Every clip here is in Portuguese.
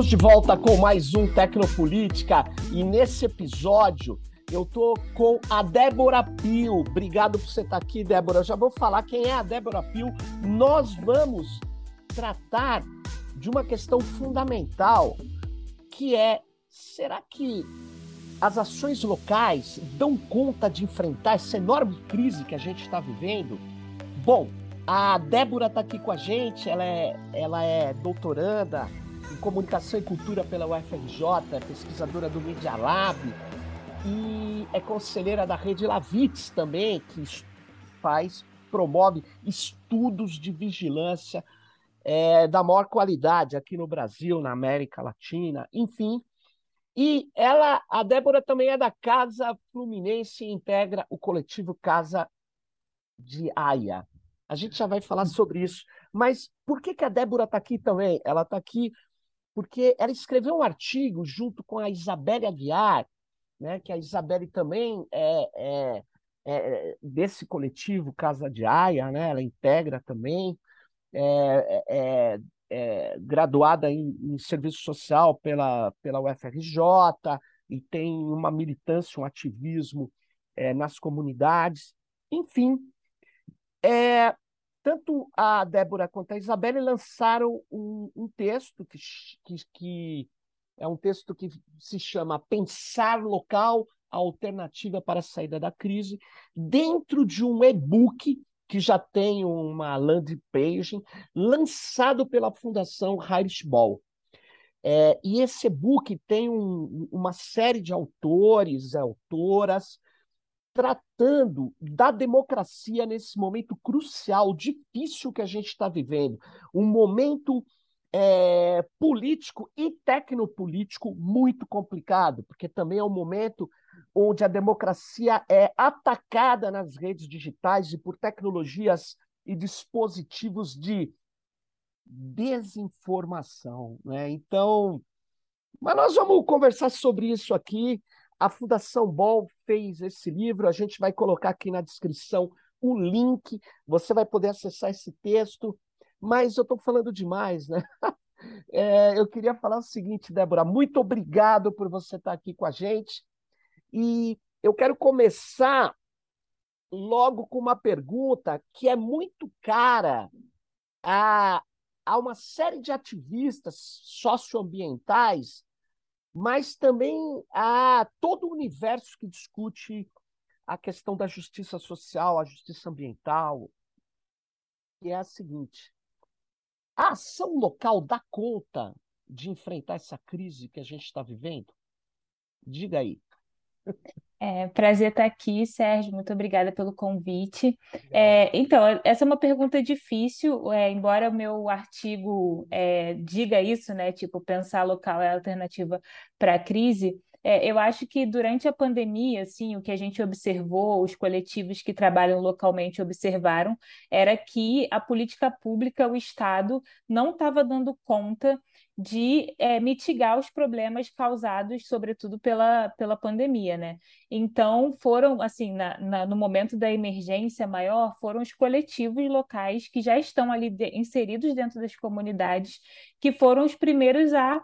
Estamos de volta com mais um Tecnopolítica e nesse episódio eu tô com a Débora Pio. Obrigado por você estar aqui, Débora. Eu já vou falar quem é a Débora Pio. Nós vamos tratar de uma questão fundamental, que é será que as ações locais dão conta de enfrentar essa enorme crise que a gente está vivendo? Bom, a Débora está aqui com a gente, ela é, ela é doutoranda em comunicação e cultura pela UFRJ, pesquisadora do Media Lab e é conselheira da rede Lavitz também, que faz, promove estudos de vigilância é, da maior qualidade aqui no Brasil, na América Latina, enfim. E ela, a Débora também é da Casa Fluminense e integra o coletivo Casa de Aia. A gente já vai falar sobre isso. Mas por que, que a Débora está aqui também? Ela está aqui porque ela escreveu um artigo junto com a Isabelle Aguiar, né, que a Isabelle também é, é, é, desse coletivo Casa de Aia, né, ela integra também, é, é, é graduada em, em, serviço social pela, pela UFRJ e tem uma militância, um ativismo é, nas comunidades. Enfim, é, tanto a Débora quanto a Isabelle lançaram um, um texto que, que, que, é um texto que se chama Pensar Local, a alternativa para a saída da crise, dentro de um e-book que já tem uma landing page lançado pela Fundação Heinrich Ball. É, e esse e-book tem um, uma série de autores, autoras, tratando da democracia nesse momento crucial, difícil que a gente está vivendo. Um momento é, político e tecnopolítico muito complicado, porque também é um momento onde a democracia é atacada nas redes digitais e por tecnologias e dispositivos de desinformação. Né? Então, mas nós vamos conversar sobre isso aqui. A Fundação Ball fez esse livro, a gente vai colocar aqui na descrição o link, você vai poder acessar esse texto, mas eu estou falando demais, né? É, eu queria falar o seguinte, Débora, muito obrigado por você estar aqui com a gente. E eu quero começar logo com uma pergunta que é muito cara a, a uma série de ativistas socioambientais mas também há todo o universo que discute a questão da justiça social, a justiça ambiental, que é a seguinte: a ação local dá conta de enfrentar essa crise que a gente está vivendo? Diga aí. É, prazer estar aqui, Sérgio. Muito obrigada pelo convite. É, então, essa é uma pergunta difícil, é, embora o meu artigo é, diga isso, né? Tipo, pensar local é alternativa para a crise. É, eu acho que durante a pandemia, assim, o que a gente observou, os coletivos que trabalham localmente observaram, era que a política pública, o Estado, não estava dando conta de é, mitigar os problemas causados, sobretudo pela, pela pandemia, né? Então, foram, assim, na, na, no momento da emergência maior, foram os coletivos locais que já estão ali de, inseridos dentro das comunidades, que foram os primeiros a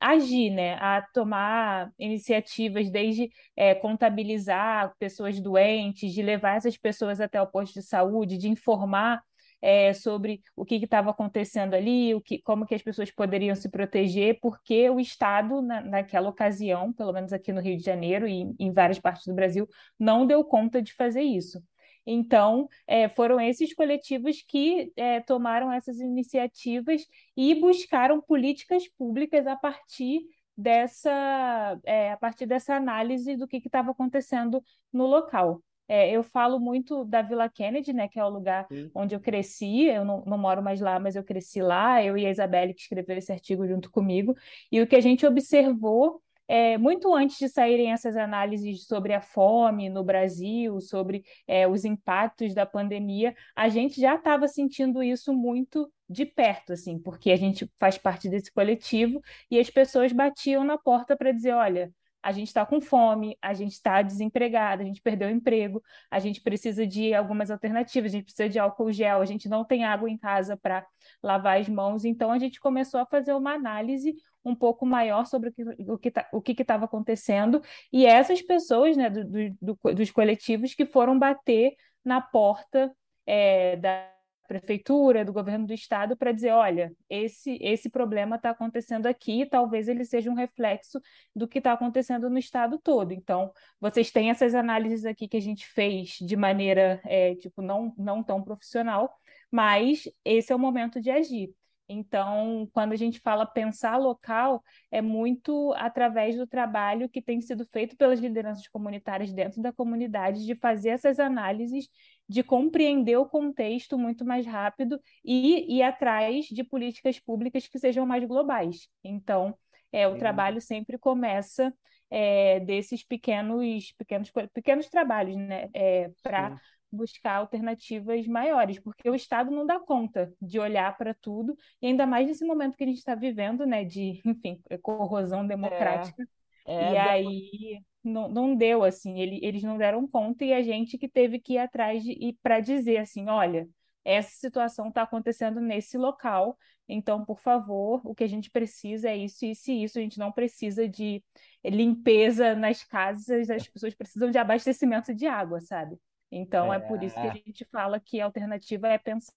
agir, né, a tomar iniciativas desde é, contabilizar pessoas doentes, de levar essas pessoas até o posto de saúde, de informar é, sobre o que estava acontecendo ali, o que, como que as pessoas poderiam se proteger, porque o Estado, na, naquela ocasião, pelo menos aqui no Rio de Janeiro e em várias partes do Brasil, não deu conta de fazer isso. Então, é, foram esses coletivos que é, tomaram essas iniciativas e buscaram políticas públicas a partir dessa, é, a partir dessa análise do que estava acontecendo no local. É, eu falo muito da Vila Kennedy, né, que é o lugar Sim. onde eu cresci. Eu não, não, moro mais lá, mas eu cresci lá. Eu e a Isabelle, que escreveu esse artigo junto comigo. E o que a gente observou é, muito antes de saírem essas análises sobre a fome no Brasil, sobre é, os impactos da pandemia, a gente já estava sentindo isso muito de perto, assim, porque a gente faz parte desse coletivo e as pessoas batiam na porta para dizer, olha, a gente está com fome, a gente está desempregado, a gente perdeu o emprego, a gente precisa de algumas alternativas, a gente precisa de álcool gel, a gente não tem água em casa para lavar as mãos. Então, a gente começou a fazer uma análise um pouco maior sobre o que o que estava acontecendo e essas pessoas, né, do, do, dos coletivos que foram bater na porta é, da prefeitura, do governo do estado, para dizer, olha, esse, esse problema está acontecendo aqui, talvez ele seja um reflexo do que está acontecendo no estado todo. Então, vocês têm essas análises aqui que a gente fez de maneira, é, tipo, não, não tão profissional, mas esse é o momento de agir. Então, quando a gente fala pensar local, é muito através do trabalho que tem sido feito pelas lideranças comunitárias dentro da comunidade, de fazer essas análises, de compreender o contexto muito mais rápido e ir atrás de políticas públicas que sejam mais globais. Então, é, o trabalho sempre começa é, desses pequenos, pequenos, pequenos trabalhos, né? É, para buscar alternativas maiores, porque o Estado não dá conta de olhar para tudo, e ainda mais nesse momento que a gente está vivendo, né, de, enfim, corrosão democrática. É, é, e aí não, não deu assim, ele, eles não deram conta e a gente que teve que ir atrás de, e para dizer assim, olha, essa situação está acontecendo nesse local, então, por favor, o que a gente precisa é isso, isso e isso. A gente não precisa de limpeza nas casas, as pessoas precisam de abastecimento de água, sabe? Então, é, é por isso que a gente fala que a alternativa é pensar.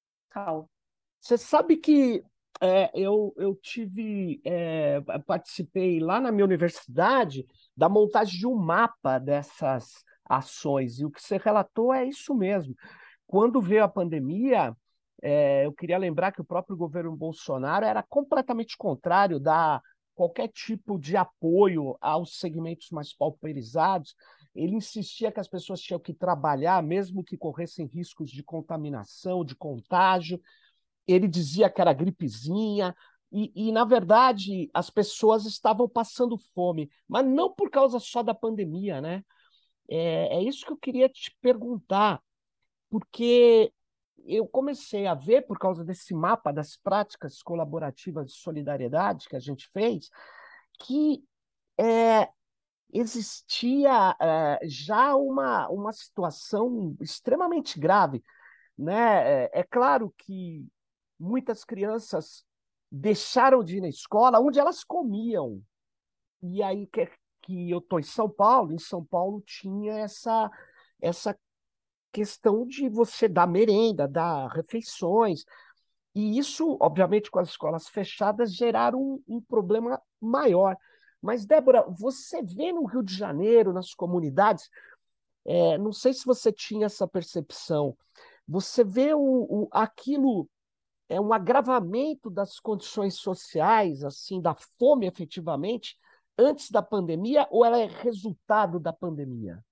Você sabe que é, eu, eu tive, é, participei lá na minha universidade da montagem de um mapa dessas ações, e o que você relatou é isso mesmo. Quando veio a pandemia, é, eu queria lembrar que o próprio governo Bolsonaro era completamente contrário da qualquer tipo de apoio aos segmentos mais pauperizados, ele insistia que as pessoas tinham que trabalhar, mesmo que corressem riscos de contaminação, de contágio. Ele dizia que era gripezinha, e, e, na verdade, as pessoas estavam passando fome, mas não por causa só da pandemia, né? É, é isso que eu queria te perguntar, porque eu comecei a ver, por causa desse mapa das práticas colaborativas de solidariedade que a gente fez, que é, existia é, já uma, uma situação extremamente grave. Né? É, é claro que muitas crianças deixaram de ir na escola onde elas comiam. E aí que, que eu estou em São Paulo, em São Paulo tinha essa, essa questão de você dar merenda, dar refeições. E isso, obviamente, com as escolas fechadas, geraram um, um problema maior. Mas, Débora, você vê no Rio de Janeiro, nas comunidades, é, não sei se você tinha essa percepção, você vê o, o, aquilo, é um agravamento das condições sociais, assim, da fome efetivamente, antes da pandemia, ou ela é resultado da pandemia?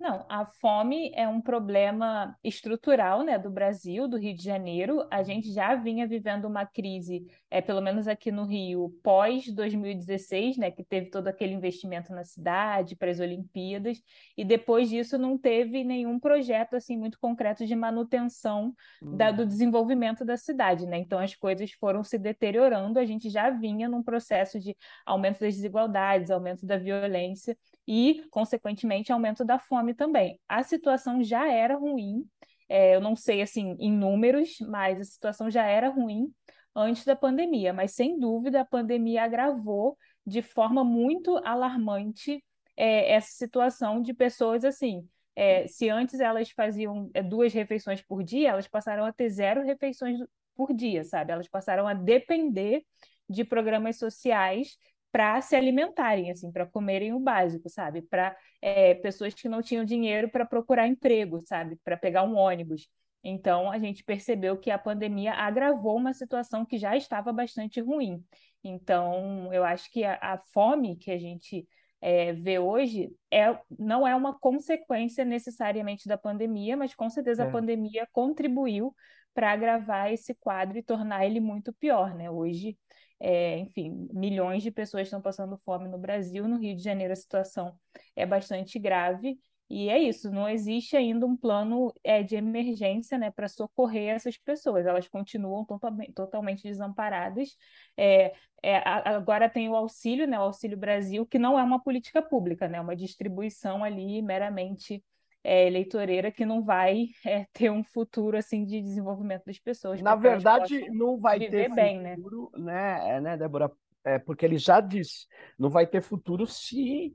Não, a fome é um problema estrutural, né, do Brasil, do Rio de Janeiro. A gente já vinha vivendo uma crise, é, pelo menos aqui no Rio, pós 2016, né, que teve todo aquele investimento na cidade para as Olimpíadas, e depois disso não teve nenhum projeto assim muito concreto de manutenção da, do hum. desenvolvimento da cidade, né? Então as coisas foram se deteriorando. A gente já vinha num processo de aumento das desigualdades, aumento da violência e, consequentemente, aumento da fome também. A situação já era ruim, é, eu não sei assim em números, mas a situação já era ruim antes da pandemia, mas sem dúvida a pandemia agravou de forma muito alarmante é, essa situação de pessoas assim. É, se antes elas faziam é, duas refeições por dia, elas passaram a ter zero refeições por dia, sabe? Elas passaram a depender de programas sociais para se alimentarem, assim, para comerem o básico, sabe? Para é, pessoas que não tinham dinheiro para procurar emprego, sabe? Para pegar um ônibus. Então, a gente percebeu que a pandemia agravou uma situação que já estava bastante ruim. Então, eu acho que a, a fome que a gente é, vê hoje é, não é uma consequência necessariamente da pandemia, mas com certeza é. a pandemia contribuiu para agravar esse quadro e tornar ele muito pior, né? Hoje é, enfim, milhões de pessoas estão passando fome no Brasil. No Rio de Janeiro, a situação é bastante grave. E é isso, não existe ainda um plano é, de emergência né, para socorrer essas pessoas. Elas continuam totalmente, desamparadas. É, é, agora tem o auxílio, né, o Auxílio Brasil, que não é uma política pública, né, é uma distribuição ali meramente é, eleitoreira que não vai é, ter um futuro assim de desenvolvimento das pessoas. Na verdade, não vai ter bem, né? futuro, né? né, né, Débora? É, porque ele já disse, não vai ter futuro se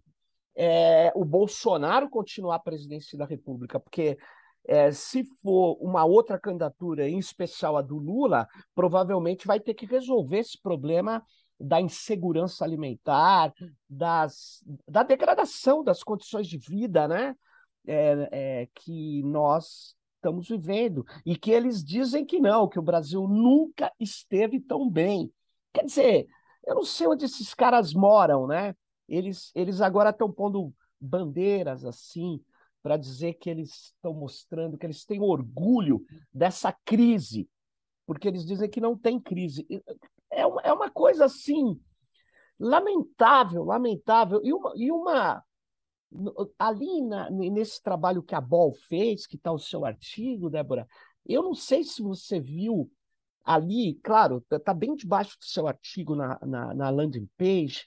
é, o Bolsonaro continuar a presidência da República, porque é, se for uma outra candidatura, em especial a do Lula, provavelmente vai ter que resolver esse problema da insegurança alimentar, das, da degradação das condições de vida né? É, é, que nós estamos vivendo. E que eles dizem que não, que o Brasil nunca esteve tão bem. Quer dizer, eu não sei onde esses caras moram, né? Eles, eles agora estão pondo bandeiras assim para dizer que eles estão mostrando que eles têm orgulho dessa crise, porque eles dizem que não tem crise. É uma, é uma coisa assim lamentável, lamentável. E uma, e uma ali na, nesse trabalho que a Bol fez, que está o seu artigo, Débora, eu não sei se você viu ali, claro, está bem debaixo do seu artigo na, na, na landing page,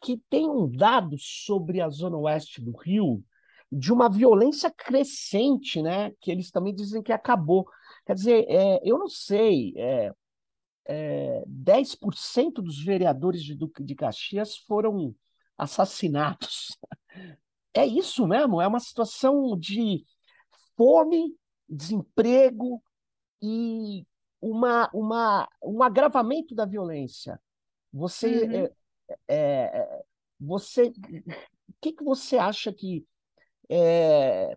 que tem um dado sobre a zona oeste do Rio de uma violência crescente, né? Que eles também dizem que acabou. Quer dizer, é, eu não sei, é, é, 10% dos vereadores de de Caxias foram assassinados. É isso mesmo, é uma situação de fome, desemprego e uma, uma, um agravamento da violência. Você uhum. é, é, é, você, o que, que você acha que está é,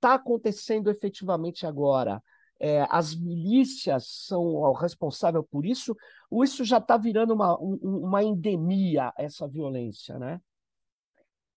tá acontecendo efetivamente agora? É, as milícias são responsáveis por isso, ou isso já está virando uma, uma endemia, essa violência, né?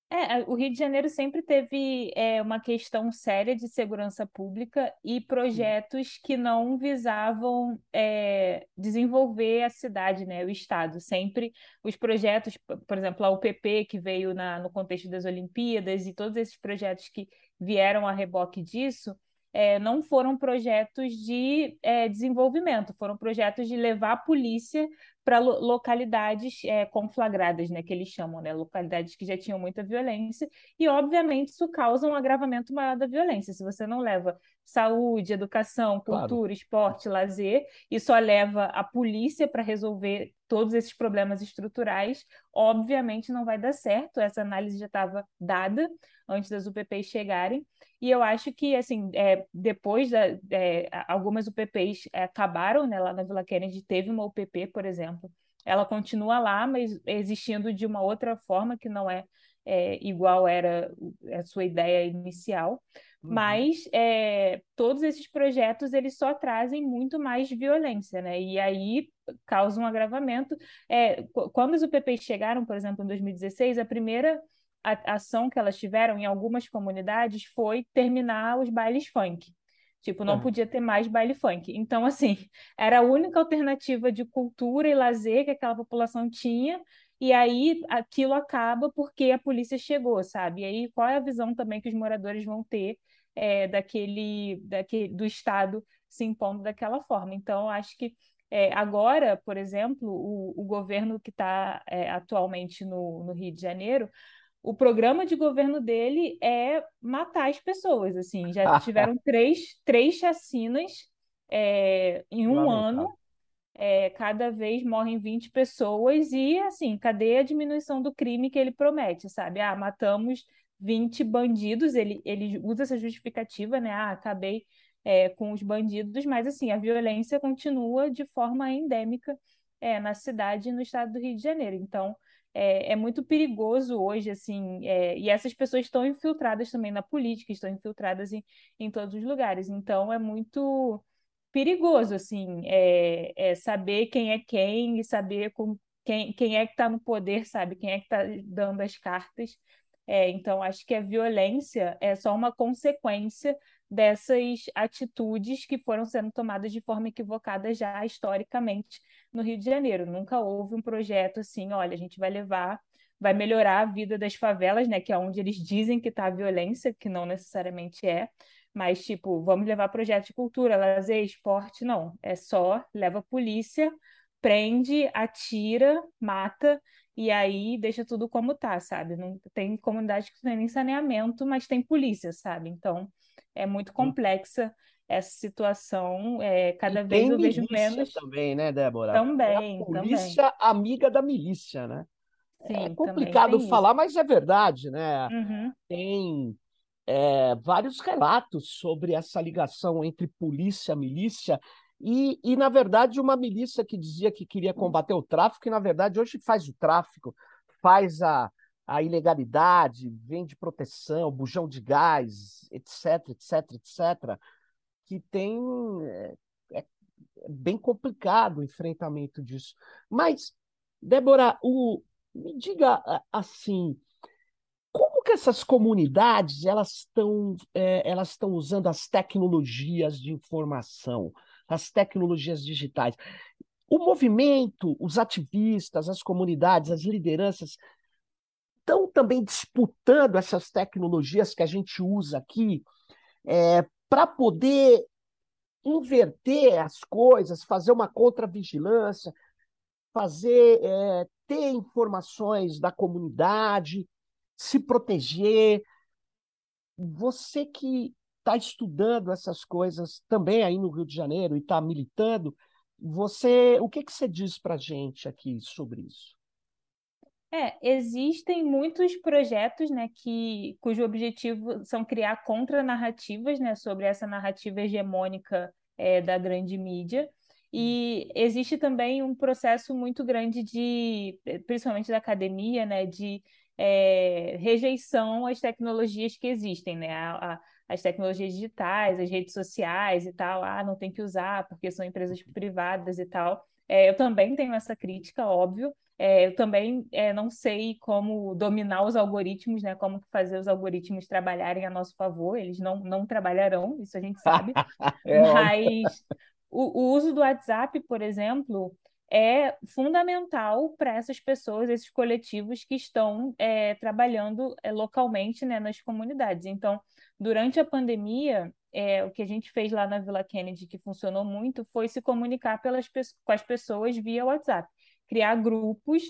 É, o Rio de Janeiro sempre teve é, uma questão séria de segurança pública e projetos que não visavam é, desenvolver a cidade, né, o Estado. Sempre os projetos, por exemplo, a UPP, que veio na, no contexto das Olimpíadas, e todos esses projetos que vieram a reboque disso, é, não foram projetos de é, desenvolvimento, foram projetos de levar a polícia para lo localidades é, conflagradas, né, que eles chamam, né, localidades que já tinham muita violência, e obviamente isso causa um agravamento maior da violência. Se você não leva saúde, educação, cultura, claro. esporte, lazer, e só leva a polícia para resolver todos esses problemas estruturais, obviamente não vai dar certo. Essa análise já estava dada antes das UPPs chegarem. E eu acho que, assim, é, depois da, é, algumas UPPs é, acabaram, né? Lá na Vila Kennedy teve uma UPP, por exemplo. Ela continua lá, mas existindo de uma outra forma que não é, é igual era a sua ideia inicial. Uhum. Mas é, todos esses projetos eles só trazem muito mais violência, né? E aí causa um agravamento. É, quando os UPPs chegaram, por exemplo, em 2016, a primeira a ação que elas tiveram em algumas comunidades foi terminar os bailes funk. Tipo, não é. podia ter mais baile funk. Então, assim, era a única alternativa de cultura e lazer que aquela população tinha, e aí aquilo acaba porque a polícia chegou, sabe? E aí, qual é a visão também que os moradores vão ter é, daquele, daquele, do Estado se impondo daquela forma? Então, acho que é, agora, por exemplo, o, o governo que está é, atualmente no, no Rio de Janeiro o programa de governo dele é matar as pessoas, assim, já tiveram três, três chacinas é, em um ano, é, cada vez morrem 20 pessoas e, assim, cadê a diminuição do crime que ele promete, sabe? Ah, matamos 20 bandidos, ele, ele usa essa justificativa, né? Ah, acabei é, com os bandidos, mas, assim, a violência continua de forma endêmica é, na cidade e no estado do Rio de Janeiro. Então, é, é muito perigoso hoje, assim, é, e essas pessoas estão infiltradas também na política, estão infiltradas em, em todos os lugares. Então, é muito perigoso, assim, é, é saber quem é quem e saber com, quem, quem é que está no poder, sabe? Quem é que está dando as cartas. É, então, acho que a violência é só uma consequência dessas atitudes que foram sendo tomadas de forma equivocada já historicamente no Rio de Janeiro. Nunca houve um projeto assim, olha, a gente vai levar, vai melhorar a vida das favelas, né, que é onde eles dizem que está a violência, que não necessariamente é, mas tipo, vamos levar projeto de cultura, lazer, esporte, não, é só leva a polícia, prende, atira, mata e aí deixa tudo como tá, sabe? Não tem comunidade que não tem nem saneamento, mas tem polícia, sabe? Então, é muito complexa essa situação, é, cada e vez eu vejo menos. também, né, Débora? Também, é a polícia também. amiga da milícia, né? Sim, é complicado falar, isso. mas é verdade, né? Uhum. Tem é, vários relatos sobre essa ligação entre polícia e milícia, e, e, na verdade, uma milícia que dizia que queria combater o tráfico, e, na verdade, hoje faz o tráfico, faz a, a ilegalidade, vende proteção, bujão de gás, etc, etc, etc, que tem. É, é, bem complicado o enfrentamento disso. Mas, Débora, o, me diga assim, como que essas comunidades elas estão é, elas estão usando as tecnologias de informação, as tecnologias digitais? O movimento, os ativistas, as comunidades, as lideranças estão também disputando essas tecnologias que a gente usa aqui é, para poder inverter as coisas, fazer uma contravigilância, fazer é, ter informações da comunidade, se proteger. Você que está estudando essas coisas também aí no Rio de Janeiro e está militando, você, o que, que você diz para a gente aqui sobre isso? É, existem muitos projetos, né, que, cujo objetivo são criar contranarrativas, né, sobre essa narrativa hegemônica é, da grande mídia. E existe também um processo muito grande de, principalmente da academia, né, de é, rejeição às tecnologias que existem, né, a, a, as tecnologias digitais, as redes sociais e tal. Ah, não tem que usar porque são empresas privadas e tal. É, eu também tenho essa crítica, óbvio. É, eu também é, não sei como dominar os algoritmos, né? Como fazer os algoritmos trabalharem a nosso favor. Eles não, não trabalharão, isso a gente sabe. é Mas o, o uso do WhatsApp, por exemplo, é fundamental para essas pessoas, esses coletivos que estão é, trabalhando é, localmente né, nas comunidades. Então, durante a pandemia, é, o que a gente fez lá na Vila Kennedy, que funcionou muito, foi se comunicar pelas, com as pessoas via WhatsApp, criar grupos,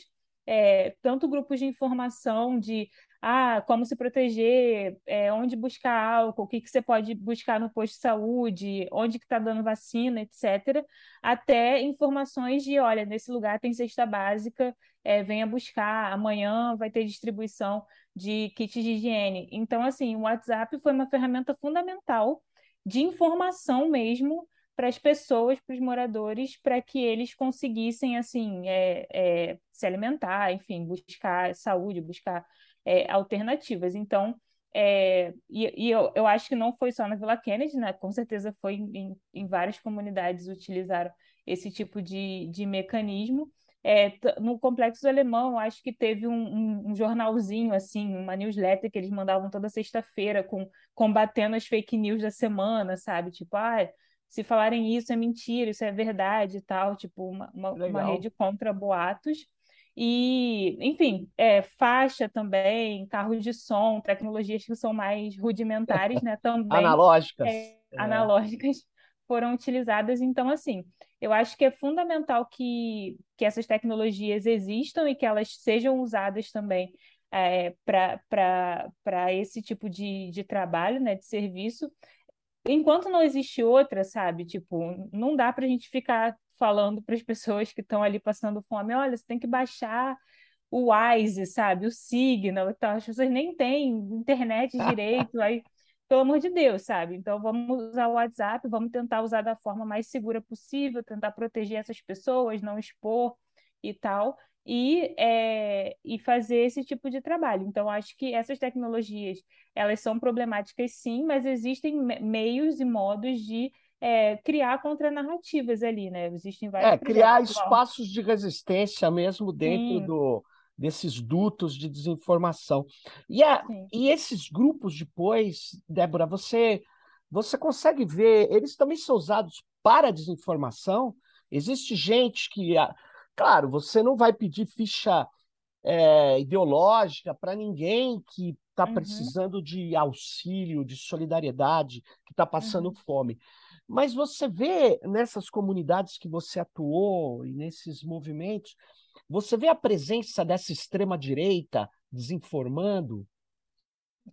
é, tanto grupos de informação de ah, como se proteger, é, onde buscar álcool, o que, que você pode buscar no posto de saúde, onde que está dando vacina, etc., até informações de, olha, nesse lugar tem cesta básica, é, venha buscar, amanhã vai ter distribuição de kits de higiene. Então, assim, o WhatsApp foi uma ferramenta fundamental de informação mesmo para as pessoas, para os moradores, para que eles conseguissem, assim, é, é, se alimentar, enfim, buscar saúde, buscar é, alternativas. Então, é, e, e eu, eu, acho que não foi só na Vila Kennedy, né? Com certeza foi em, em várias comunidades utilizaram esse tipo de, de mecanismo. É, no Complexo Alemão, acho que teve um, um, um, jornalzinho, assim, uma newsletter que eles mandavam toda sexta-feira, com combatendo as fake news da semana, sabe? Tipo, ah, se falarem isso é mentira, isso é verdade e tal, tipo, uma, uma, uma rede contra boatos. E, enfim, é, faixa também, carros de som, tecnologias que são mais rudimentares, né? Também analógicas. É, é. analógicas foram utilizadas. Então, assim, eu acho que é fundamental que, que essas tecnologias existam e que elas sejam usadas também é, para esse tipo de, de trabalho, né, de serviço. Enquanto não existe outra, sabe? Tipo, não dá para a gente ficar falando para as pessoas que estão ali passando fome, olha, você tem que baixar o Wise, sabe? O Signal e tal. As pessoas nem têm internet direito, aí, pelo amor de Deus, sabe? Então vamos usar o WhatsApp, vamos tentar usar da forma mais segura possível, tentar proteger essas pessoas, não expor e tal. E, é, e fazer esse tipo de trabalho. Então, acho que essas tecnologias, elas são problemáticas sim, mas existem meios e modos de é, criar contranarrativas ali, né? Existem vários. É, criar espaços de resistência mesmo dentro do, desses dutos de desinformação. E, a, e esses grupos depois, Débora, você, você consegue ver, eles também são usados para desinformação? Existe gente que. Claro, você não vai pedir ficha é, ideológica para ninguém que está uhum. precisando de auxílio, de solidariedade, que está passando uhum. fome. Mas você vê nessas comunidades que você atuou e nesses movimentos, você vê a presença dessa extrema-direita desinformando?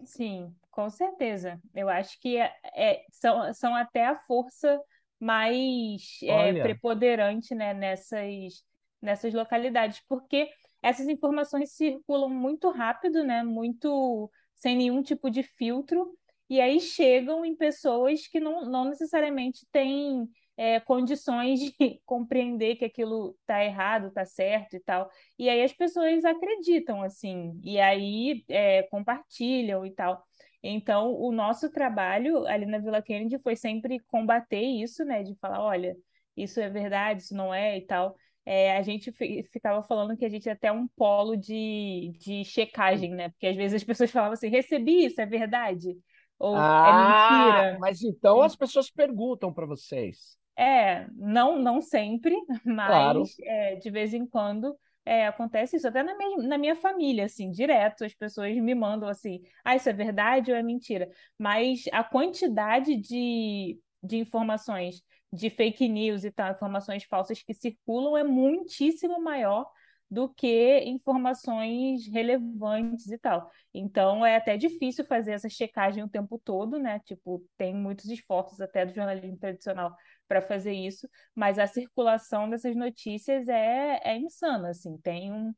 Sim, com certeza. Eu acho que é, é, são, são até a força mais é, preponderante né, nessas, nessas localidades, porque essas informações circulam muito rápido, né, muito sem nenhum tipo de filtro, e aí chegam em pessoas que não, não necessariamente têm é, condições de compreender que aquilo está errado, está certo e tal. E aí as pessoas acreditam, assim, e aí é, compartilham e tal. Então, o nosso trabalho ali na Vila Kennedy foi sempre combater isso, né? De falar, olha, isso é verdade, isso não é e tal. É, a gente ficava falando que a gente é até um polo de, de checagem, né? Porque às vezes as pessoas falavam assim, recebi isso, é verdade? Ou é ah, é mentira? Mas então as pessoas perguntam para vocês. É, não, não sempre, mas claro. é, de vez em quando é, acontece isso, até na minha, na minha família, assim, direto, as pessoas me mandam assim, ah, isso é verdade ou é mentira? Mas a quantidade de, de informações, de fake news e tal, informações falsas que circulam é muitíssimo maior do que informações relevantes e tal. Então é até difícil fazer essa checagem o tempo todo, né? Tipo, tem muitos esforços até do jornalismo tradicional para fazer isso, mas a circulação dessas notícias é, é insana, assim, tem um,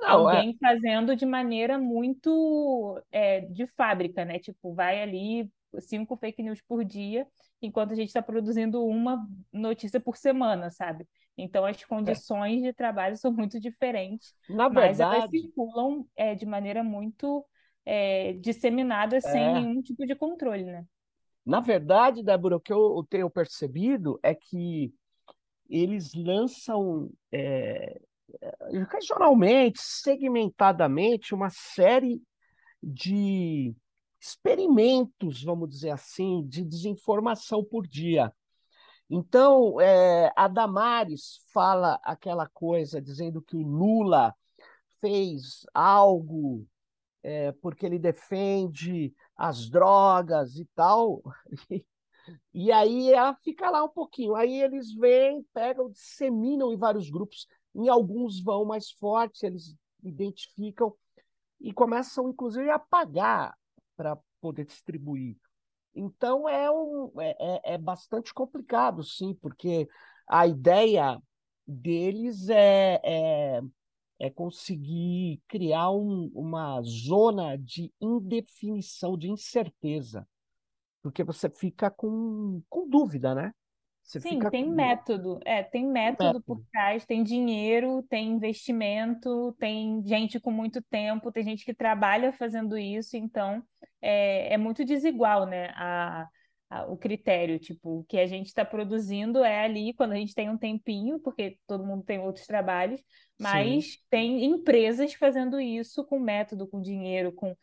não, é alguém é... fazendo de maneira muito é, de fábrica, né? Tipo, vai ali cinco fake news por dia, enquanto a gente está produzindo uma notícia por semana, sabe? Então as condições é. de trabalho são muito diferentes, Na mas verdade... elas circulam é, de maneira muito é, disseminada, sem é. nenhum tipo de controle, né? Na verdade, Débora, o que eu tenho percebido é que eles lançam é, regionalmente, segmentadamente, uma série de experimentos, vamos dizer assim, de desinformação por dia. Então, é, a Damares fala aquela coisa dizendo que o Lula fez algo é, porque ele defende as drogas e tal. E, aí ela fica lá um pouquinho. Aí eles vêm, pegam, disseminam em vários grupos. Em alguns vão mais fortes, eles identificam e começam, inclusive, a pagar para poder distribuir. Então é, um, é, é, é bastante complicado, sim, porque a ideia deles é, é, é conseguir criar um, uma zona de indefinição, de incerteza, porque você fica com, com dúvida, né? Você Sim, tem com... método. É, tem método, método por trás, tem dinheiro, tem investimento, tem gente com muito tempo, tem gente que trabalha fazendo isso, então é, é muito desigual, né? A, a, o critério, tipo, o que a gente está produzindo é ali quando a gente tem um tempinho, porque todo mundo tem outros trabalhos, mas Sim. tem empresas fazendo isso com método, com dinheiro, com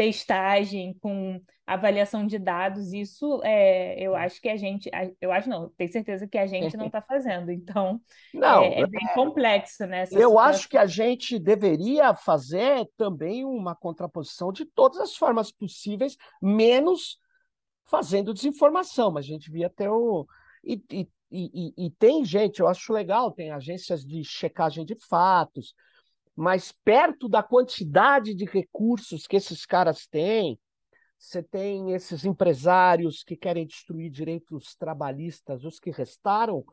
testagem, com avaliação de dados, isso é, eu acho que a gente, eu acho não, tenho certeza que a gente não está fazendo, então não, é, é bem é, complexo, né? eu situação. acho que a gente deveria fazer também uma contraposição de todas as formas possíveis, menos fazendo desinformação, mas a gente via até o. E, e, e, e tem gente, eu acho legal, tem agências de checagem de fatos, mas perto da quantidade de recursos que esses caras têm, você tem esses empresários que querem destruir direitos trabalhistas, os que restaram,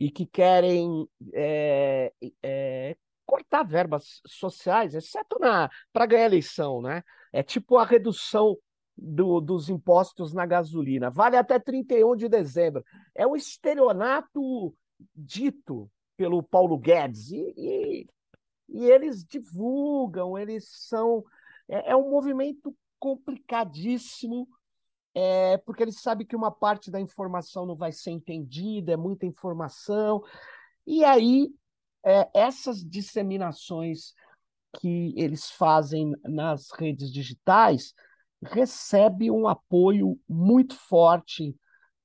e que querem é, é, cortar verbas sociais, exceto para ganhar eleição, né? É tipo a redução do, dos impostos na gasolina. Vale até 31 de dezembro. É um estelionato dito pelo Paulo Guedes. E, e e eles divulgam, eles são. É, é um movimento complicadíssimo, é, porque eles sabem que uma parte da informação não vai ser entendida, é muita informação. E aí, é, essas disseminações que eles fazem nas redes digitais recebe um apoio muito forte,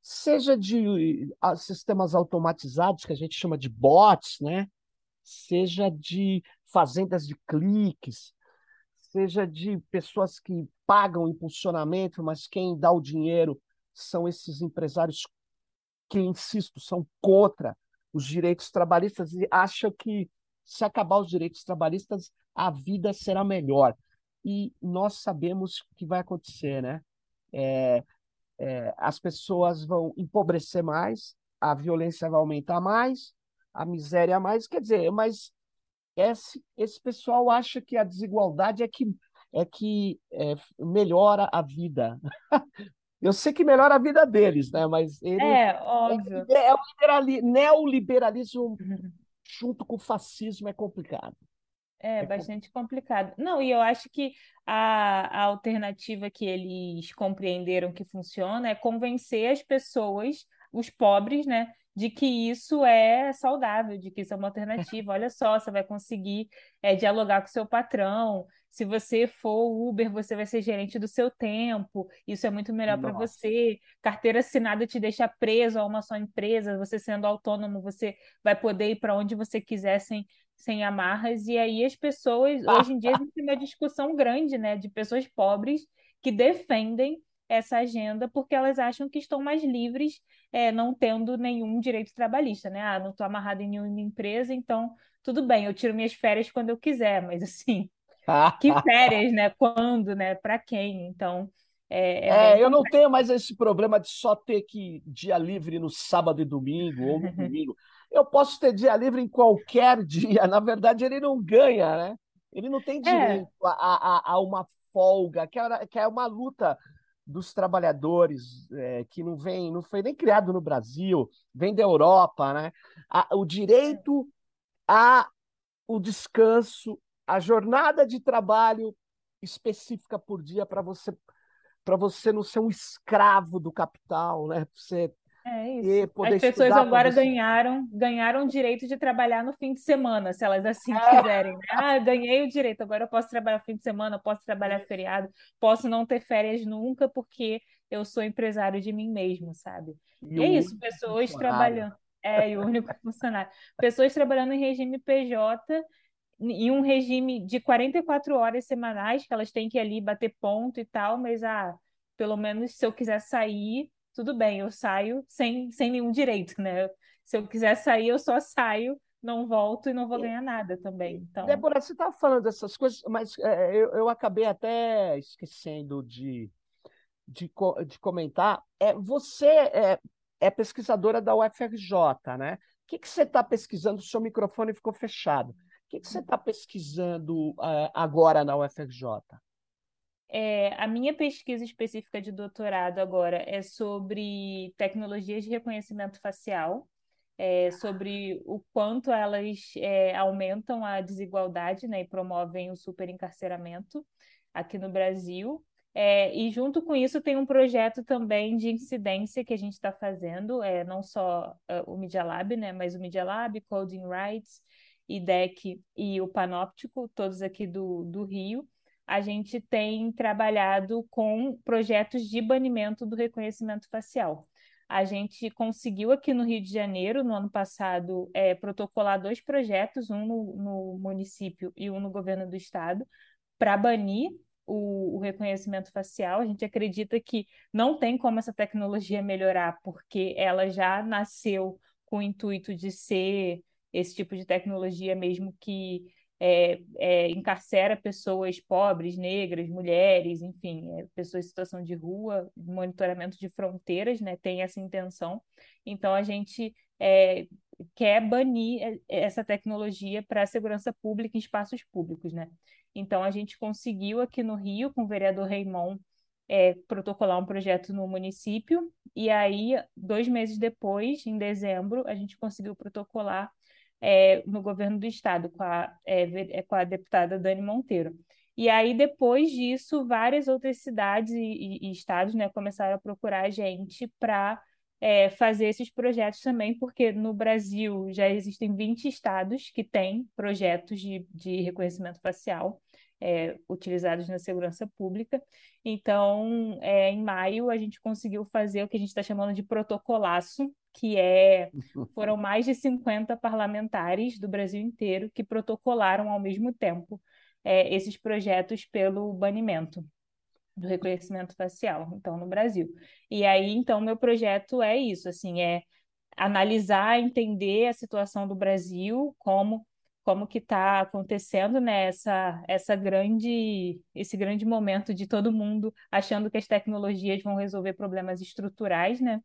seja de sistemas automatizados, que a gente chama de bots, né? seja de fazendas de cliques, seja de pessoas que pagam impulsionamento, mas quem dá o dinheiro são esses empresários que, insisto, são contra os direitos trabalhistas e acham que se acabar os direitos trabalhistas, a vida será melhor. e nós sabemos o que vai acontecer, né? É, é, as pessoas vão empobrecer mais, a violência vai aumentar mais, a miséria mais. Quer dizer, mas esse, esse pessoal acha que a desigualdade é que, é que é, melhora a vida. Eu sei que melhora a vida deles, né? Mas ele é, óbvio. É, é o neoliberalismo junto com o fascismo é complicado. É, é bastante complicado. Não, e eu acho que a, a alternativa que eles compreenderam que funciona é convencer as pessoas, os pobres, né, de que isso é saudável, de que isso é uma alternativa. Olha só, você vai conseguir é, dialogar com seu patrão. Se você for Uber, você vai ser gerente do seu tempo. Isso é muito melhor para você. Carteira assinada te deixa preso a uma só empresa. Você sendo autônomo, você vai poder ir para onde você quiser sem, sem amarras. E aí as pessoas, hoje em dia, existe uma discussão grande, né, de pessoas pobres que defendem essa agenda porque elas acham que estão mais livres, é, não tendo nenhum direito trabalhista, né? Ah, não estou amarrada em nenhuma empresa, então tudo bem, eu tiro minhas férias quando eu quiser, mas assim, que férias, né? Quando, né? Para quem? Então. É, é, é eu não tenho mais esse problema de só ter que dia livre no sábado e domingo ou no domingo. Eu posso ter dia livre em qualquer dia. Na verdade, ele não ganha, né? Ele não tem é. direito a, a, a, uma folga, que é uma luta dos trabalhadores é, que não vem, não foi nem criado no Brasil, vem da Europa, né? A, o direito a o descanso, a jornada de trabalho específica por dia para você para você não ser um escravo do capital, né? Você é isso. As pessoas agora ganharam, ganharam o direito de trabalhar no fim de semana, se elas assim é. quiserem. Né? Ah, ganhei o direito, agora eu posso trabalhar no fim de semana, posso trabalhar feriado, posso não ter férias nunca porque eu sou empresário de mim mesmo, sabe? E, e é isso, pessoas trabalhando. É, e o único funcionário. Pessoas trabalhando em regime PJ em um regime de 44 horas semanais, que elas têm que ir ali bater ponto e tal, mas ah, pelo menos se eu quiser sair, tudo bem, eu saio sem, sem nenhum direito, né? Se eu quiser sair, eu só saio, não volto e não vou ganhar nada também. Então... Débora, você estava falando dessas coisas, mas é, eu, eu acabei até esquecendo de, de, de comentar. É, você é, é pesquisadora da UFRJ, né? O que, que você está pesquisando? O seu microfone ficou fechado. O que, que você está pesquisando uh, agora na UFRJ? É, a minha pesquisa específica de doutorado agora é sobre tecnologias de reconhecimento facial, é, sobre o quanto elas é, aumentam a desigualdade né, e promovem o superencarceramento aqui no Brasil. É, e junto com isso tem um projeto também de incidência que a gente está fazendo, é, não só uh, o Media Lab, né, mas o Media Lab, Coding Rights, IDEC e o Panóptico, todos aqui do, do Rio a gente tem trabalhado com projetos de banimento do reconhecimento facial. A gente conseguiu aqui no Rio de Janeiro, no ano passado, é, protocolar dois projetos, um no, no município e um no governo do estado, para banir o, o, reconhecimento facial. A gente acredita que não tem como essa tecnologia melhorar, porque ela já nasceu com o intuito de ser esse tipo de tecnologia mesmo que é, é, encarcera pessoas pobres, negras, mulheres, enfim, é, pessoas em situação de rua, monitoramento de fronteiras, né, tem essa intenção. Então, a gente é, quer banir é, essa tecnologia para a segurança pública em espaços públicos, né? Então, a gente conseguiu aqui no Rio, com o vereador Raimon, é, protocolar um projeto no município, e aí, dois meses depois, em dezembro, a gente conseguiu protocolar é, no governo do estado, com a, é, é, com a deputada Dani Monteiro. E aí, depois disso, várias outras cidades e, e, estados né, começaram a procurar a gente para é, fazer esses projetos também, porque no Brasil já existem 20 estados que têm projetos de, de reconhecimento facial é, utilizados na segurança pública. Então, é, em maio, a gente conseguiu fazer o que a gente está chamando de protocolaço, que é foram mais de 50 parlamentares do Brasil inteiro que protocolaram ao mesmo tempo é, esses projetos pelo banimento do reconhecimento facial, então, no Brasil. E aí, então, meu projeto é isso, assim, é analisar, entender a situação do Brasil, como como que está acontecendo né, essa, essa grande, esse grande momento de todo mundo achando que as tecnologias vão resolver problemas estruturais, né?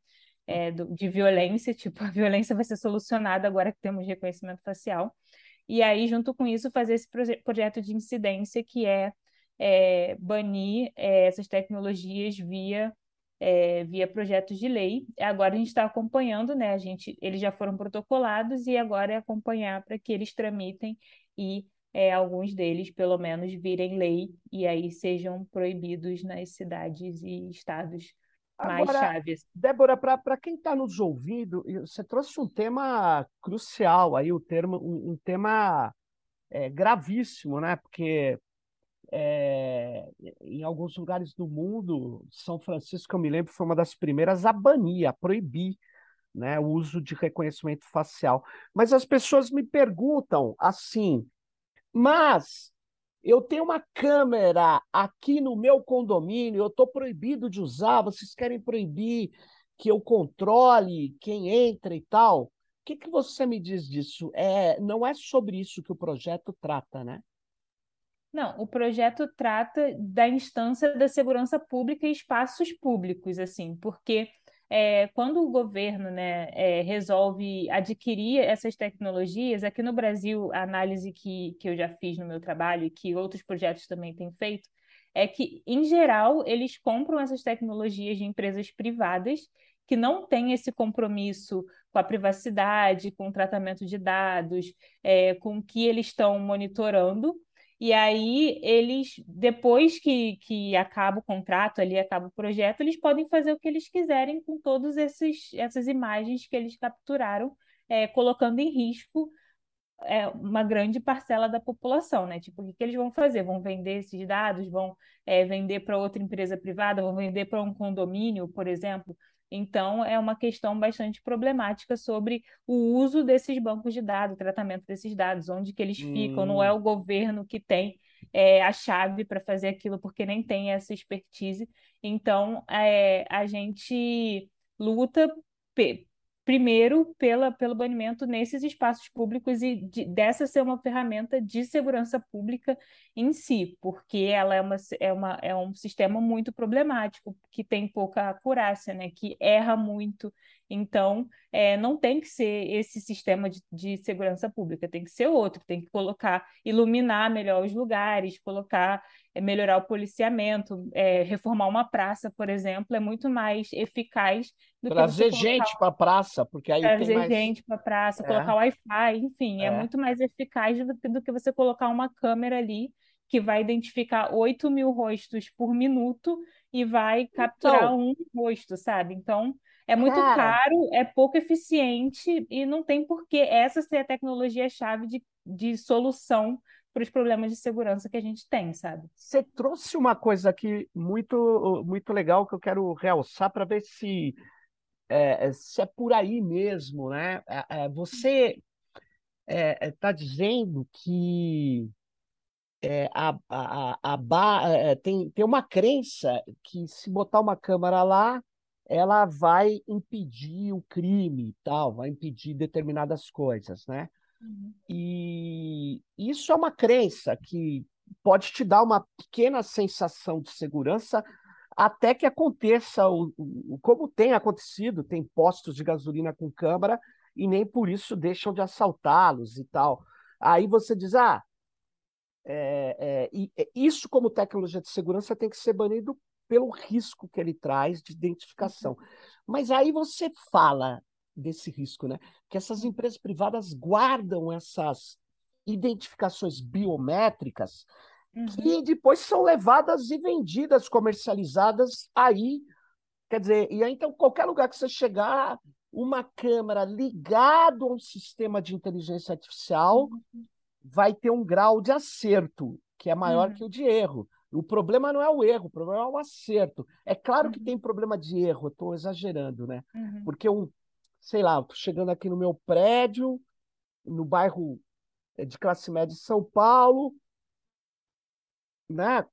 É, de violência, tipo, a violência vai ser solucionada agora que temos reconhecimento facial. E aí, junto com isso, fazer esse proje projeto de incidência que é, é banir é, essas tecnologias via é, via projetos de lei. Agora a gente está acompanhando, né? A gente, eles já foram protocolados e agora é acompanhar para que eles tramitem e é, alguns deles, pelo menos, virem lei e aí sejam proibidos nas cidades e estados mais Agora, chaves. Débora, para quem está nos ouvindo, você trouxe um tema crucial aí, o termo, um, um tema é, gravíssimo, né? Porque é, em alguns lugares do mundo, São Francisco, eu me lembro, foi uma das primeiras a banir, a proibir né, o uso de reconhecimento facial. Mas as pessoas me perguntam assim, mas eu tenho uma câmera aqui no meu condomínio, eu estou proibido de usar, vocês querem proibir que eu controle quem entra e tal? O que, que você me diz disso? É, não é sobre isso que o projeto trata, né? Não, o projeto trata da instância da segurança pública e espaços públicos, assim, porque é, quando o governo né, é, resolve adquirir essas tecnologias, aqui no Brasil, a análise que, que eu já fiz no meu trabalho e que outros projetos também têm feito, é que, em geral, eles compram essas tecnologias de empresas privadas que não têm esse compromisso com a privacidade, com o tratamento de dados, é, com o que eles estão monitorando e aí, eles, depois que, que acaba o contrato ali, acaba o projeto, eles podem fazer o que eles quiserem com todas essas imagens que eles capturaram, é, colocando em risco é, uma grande parcela da população, né? Tipo, o que, que eles vão fazer? Vão vender esses dados? Vão é, vender para outra empresa privada? Vão vender para um condomínio, por exemplo? Então, é uma questão bastante problemática sobre o uso desses bancos de dados, o tratamento desses dados, onde que eles hum. ficam. Não é hum. o governo que tem é, a chave para fazer aquilo, porque nem tem essa expertise. Então, é, a gente luta primeiro pela, pelo banimento nesses espaços públicos e de, dessa ser uma ferramenta de segurança pública em si, porque ela é, uma, é, uma, é um sistema muito problemático, que tem pouca acurácia, né, que erra muito. Então, é, não tem que ser esse sistema de, de segurança pública, tem que ser outro, tem que colocar, iluminar melhor os lugares, colocar, melhorar o policiamento, é, reformar uma praça, por exemplo, é muito mais eficaz do Trazer que gente para a praça, porque aí Trazer tem mais... gente para a praça, é. colocar Wi-Fi, enfim, é. é. muito mais eficaz do que, do que você colocar uma câmera ali que vai identificar 8 mil rostos por minuto e vai capturar então, um rosto, sabe? Então, é muito cara, caro, é pouco eficiente e não tem por que essa ser a tecnologia-chave de, de solução para os problemas de segurança que a gente tem, sabe? Você trouxe uma coisa aqui muito, muito legal que eu quero realçar para ver se é, se é por aí mesmo, né? É, é você está é, é, dizendo que é, a, a, a, a, tem, tem uma crença que se botar uma câmera lá, ela vai impedir o crime e tal, vai impedir determinadas coisas, né? Uhum. E isso é uma crença que pode te dar uma pequena sensação de segurança até que aconteça o, o, como tem acontecido, tem postos de gasolina com câmera e nem por isso deixam de assaltá-los e tal. Aí você diz, ah, é, é, e, é, isso como tecnologia de segurança tem que ser banido pelo risco que ele traz de identificação. Uhum. Mas aí você fala desse risco, né? Que essas empresas privadas guardam essas identificações biométricas uhum. que depois são levadas e vendidas, comercializadas aí. Quer dizer, e aí, então qualquer lugar que você chegar, uma câmera ligado a um sistema de inteligência artificial uhum. vai ter um grau de acerto que é maior uhum. que o de erro. O problema não é o erro, o problema é o acerto. É claro que uhum. tem problema de erro, estou exagerando, né? Uhum. Porque um, sei lá, chegando aqui no meu prédio, no bairro eh, de classe média de São Paulo, né?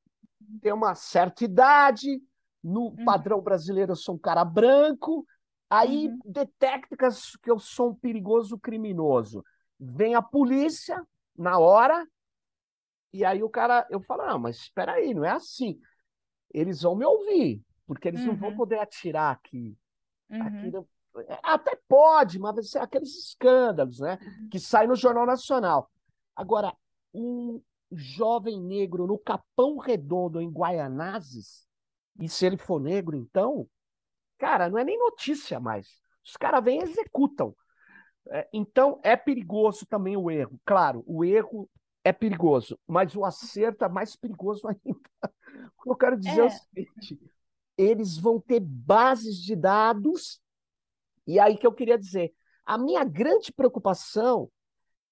Tem uma certa idade, no uhum. padrão brasileiro eu sou um cara branco, aí uhum. detecta que eu sou um perigoso criminoso. Vem a polícia, na hora, e aí o cara, eu falo, não, mas espera aí, não é assim. Eles vão me ouvir, porque eles uhum. não vão uhum. poder atirar aqui. Uhum. aqui não... É, até pode, mas vai ser aqueles escândalos, né? Que saem no Jornal Nacional. Agora, um jovem negro no Capão Redondo, em Guaianazes, e se ele for negro, então, cara, não é nem notícia mais. Os caras vêm e executam. É, então, é perigoso também o erro. Claro, o erro é perigoso, mas o acerto é mais perigoso ainda. O que eu quero dizer é, é o seguinte: eles vão ter bases de dados, e aí que eu queria dizer, a minha grande preocupação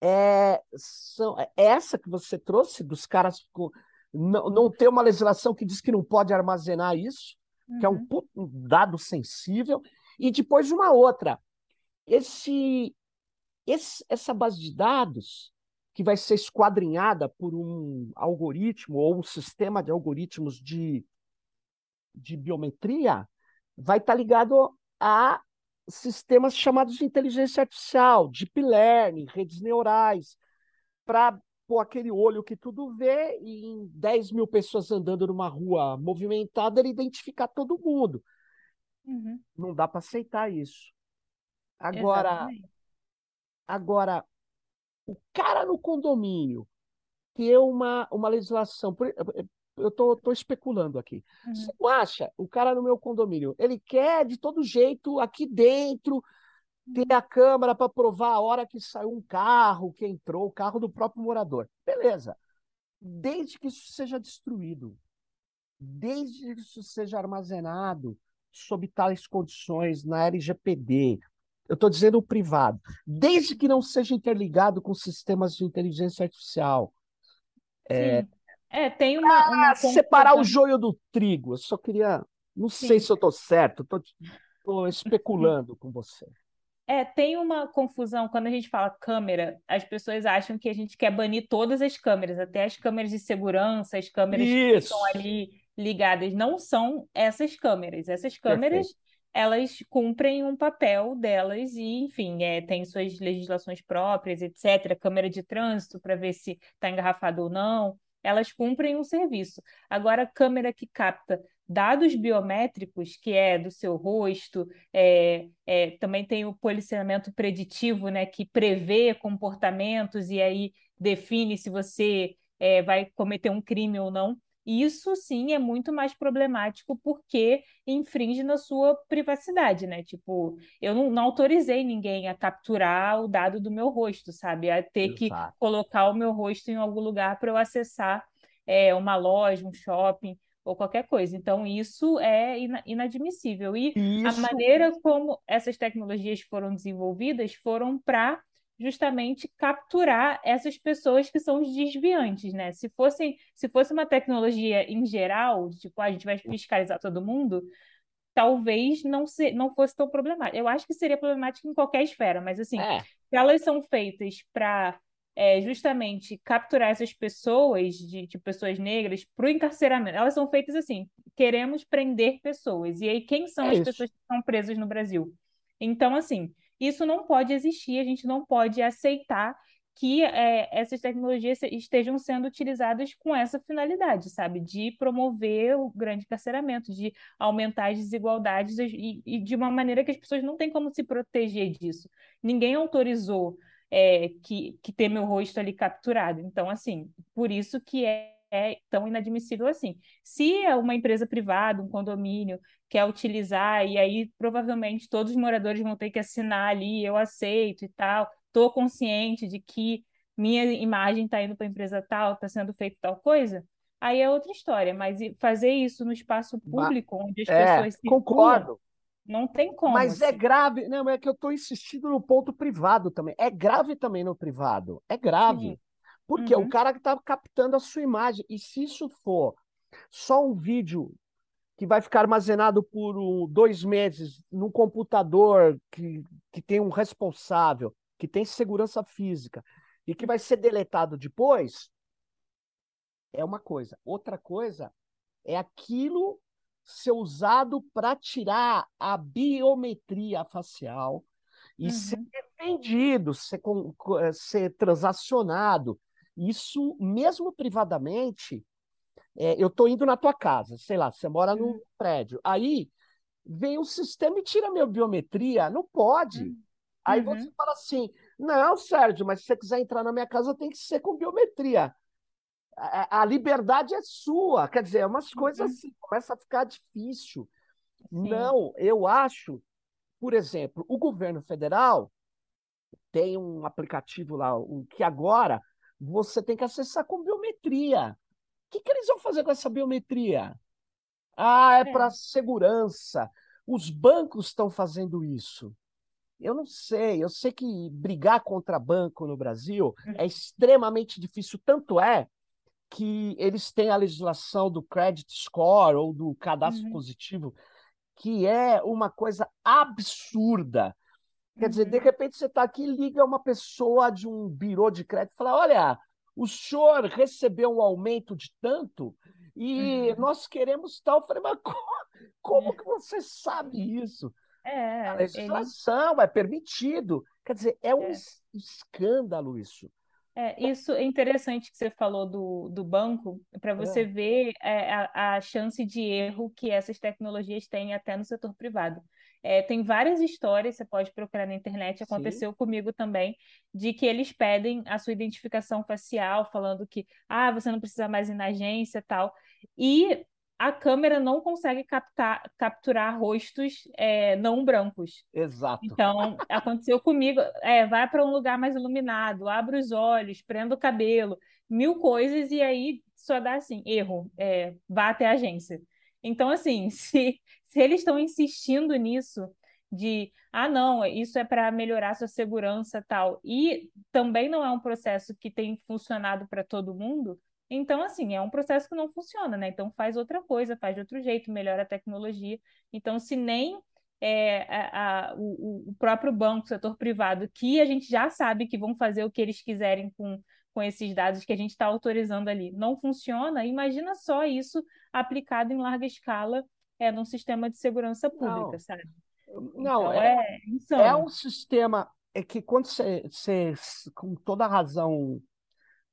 é, são, é essa que você trouxe, dos caras com, não, não ter uma legislação que diz que não pode armazenar isso, uhum. que é um, uhum. um dado sensível, e depois uma outra. Esse, esse, essa base de dados que vai ser esquadrinhada por um algoritmo ou um sistema de algoritmos de, de biometria vai estar ligado a sistemas chamados de inteligência artificial, deep learning, redes neurais, para pôr aquele olho que tudo vê e em 10 mil pessoas andando numa rua movimentada, ele identificar todo mundo. Uhum. Não dá para aceitar isso. Agora, agora o cara no condomínio ter uma, uma legislação. Eu tô, tô especulando aqui. Uhum. Você não acha? O cara no meu condomínio, ele quer de todo jeito aqui dentro ter a câmera para provar a hora que saiu um carro, que entrou, o carro do próprio morador. Beleza. Desde que isso seja destruído, desde que isso seja armazenado sob tais condições na LGPD, eu estou dizendo o privado, desde que não seja interligado com sistemas de inteligência artificial. É, é tem uma. uma separar o joio do trigo. Eu só queria. Não Sim. sei se eu estou certo, estou especulando com você. É, tem uma confusão quando a gente fala câmera, as pessoas acham que a gente quer banir todas as câmeras, até as câmeras de segurança, as câmeras Isso. que estão ali ligadas. Não são essas câmeras. Essas câmeras Perfeito elas cumprem um papel delas e, enfim, é, tem suas legislações próprias, etc. Câmera de trânsito para ver se está engarrafado ou não. Elas cumprem um serviço. Agora, a câmera que capta dados biométricos, que é do seu rosto, é, é, também tem o policiamento preditivo, né, que prevê comportamentos e aí define se você é, vai cometer um crime ou não. Isso sim é muito mais problemático porque infringe na sua privacidade, né? Tipo, eu não, não autorizei ninguém a capturar o dado do meu rosto, sabe? A ter Exato. que colocar o meu rosto em algum lugar para eu acessar é, uma loja, um shopping ou qualquer coisa. Então, isso é inadmissível. E isso... a maneira como essas tecnologias foram desenvolvidas foram para justamente capturar essas pessoas que são os desviantes, né? Se fosse, se fosse uma tecnologia em geral, tipo, ah, a gente vai fiscalizar todo mundo, talvez não, se, não fosse tão problemático. Eu acho que seria problemático em qualquer esfera, mas assim, é. se elas são feitas para é, justamente capturar essas pessoas, de, de pessoas negras, para o encarceramento, elas são feitas assim, queremos prender pessoas. E aí, quem são é as isso. pessoas que estão presas no Brasil? Então, assim, isso não pode existir, a gente não pode aceitar que é, essas tecnologias estejam sendo utilizadas com essa finalidade, sabe? De promover o grande carceramento, de aumentar as desigualdades e, e de uma maneira que as pessoas não têm como se proteger disso. Ninguém autorizou é, que, que ter meu rosto ali capturado. Então, assim, por isso que é é tão inadmissível assim. Se é uma empresa privada, um condomínio, quer utilizar, e aí provavelmente todos os moradores vão ter que assinar ali, eu aceito e tal, estou consciente de que minha imagem está indo para a empresa tal, está sendo feito tal coisa, aí é outra história. Mas fazer isso no espaço público, onde as é, pessoas se concordo. Não tem como. Mas é assim. é grave. Não, é que eu estou insistindo no ponto privado também. É grave também no privado. É grave. Sim. Porque uhum. o cara que está captando a sua imagem. E se isso for só um vídeo que vai ficar armazenado por um, dois meses num computador que, que tem um responsável, que tem segurança física, e que vai ser deletado depois, é uma coisa. Outra coisa é aquilo ser usado para tirar a biometria facial e uhum. ser defendido, ser, ser transacionado Isso, mesmo privadamente, é, eu estou indo na tua casa, sei lá, você mora no prédio. Aí vem o sistema e tira minha biometria. Não pode. Uhum. Aí você fala assim: não, Sérgio, mas se você quiser entrar na minha casa, tem que ser com biometria. A, a liberdade é sua. Quer dizer, é umas coisas uhum. assim, começa a ficar difícil. Sim. Não, eu acho, por exemplo, o governo federal tem um aplicativo lá, um, que agora você tem que acessar com biometria. O que, que eles vão fazer com essa biometria? Ah, é, é. para segurança. Os bancos estão fazendo isso. Eu não sei, eu sei que brigar contra banco no Brasil é uhum. extremamente difícil, tanto é que eles têm a legislação do credit score ou do cadastro uhum. positivo, que é uma coisa absurda. Quer dizer, de uhum. repente você está aqui e liga uma pessoa de um birô de crédito e fala: olha, o senhor recebeu um aumento de tanto e uhum. nós queremos tal. Eu falei, mas como, como que você sabe isso? É, a legislação ele... é permitido. Quer dizer, é um é. escândalo isso. É, isso é interessante que você falou do, do banco, para você é. ver é, a, a chance de erro que essas tecnologias têm até no setor privado. É, tem várias histórias, você pode procurar na internet, aconteceu Sim. comigo também, de que eles pedem a sua identificação facial, falando que ah, você não precisa mais ir na agência tal. E a câmera não consegue captar, capturar rostos é, não brancos. Exato. Então, aconteceu comigo. É, vai para um lugar mais iluminado, abre os olhos, prenda o cabelo, mil coisas, e aí só dá assim, erro, é, vá até a agência. Então, assim, se, se eles estão insistindo nisso, de ah, não, isso é para melhorar sua segurança tal, e também não é um processo que tem funcionado para todo mundo, então, assim, é um processo que não funciona, né? Então, faz outra coisa, faz de outro jeito, melhora a tecnologia. Então, se nem é, a, a, o, o, próprio banco, o setor privado, que a gente já sabe que vão fazer o que eles quiserem com, com esses dados que a gente está autorizando ali, não funciona, imagina só isso aplicado em larga escala é, num sistema de segurança pública, não, sabe? Não, então, é, é, é um sistema é que quando você, você, com toda razão,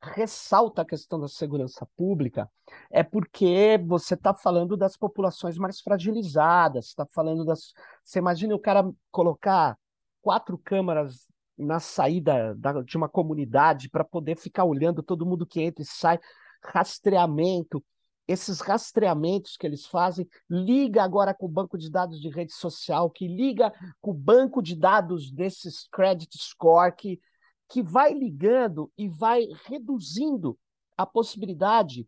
ressalta a questão da segurança pública é porque você está falando das populações mais fragilizadas, está falando das. Você imagina o cara colocar quatro câmaras na saída da, de uma comunidade para poder ficar olhando todo mundo que entra e sai, rastreamento. Esses rastreamentos que eles fazem, liga agora com o banco de dados de rede social, que liga com o banco de dados desses credit score, que que vai ligando e vai reduzindo a possibilidade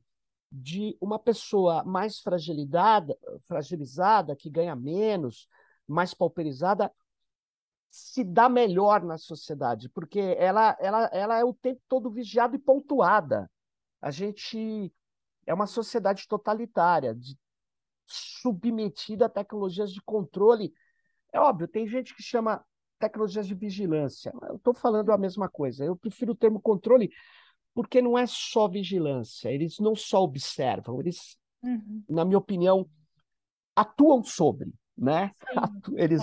de uma pessoa mais fragilizada, fragilizada, que ganha menos, mais pauperizada, se dar melhor na sociedade, porque ela, ela, ela é o tempo todo vigiada e pontuada. A gente é uma sociedade totalitária, de, submetida a tecnologias de controle. É óbvio, tem gente que chama tecnologias de vigilância. Eu estou falando a mesma coisa. Eu prefiro o termo controle porque não é só vigilância. Eles não só observam, eles, uhum. na minha opinião, atuam sobre, né? Sim, eles.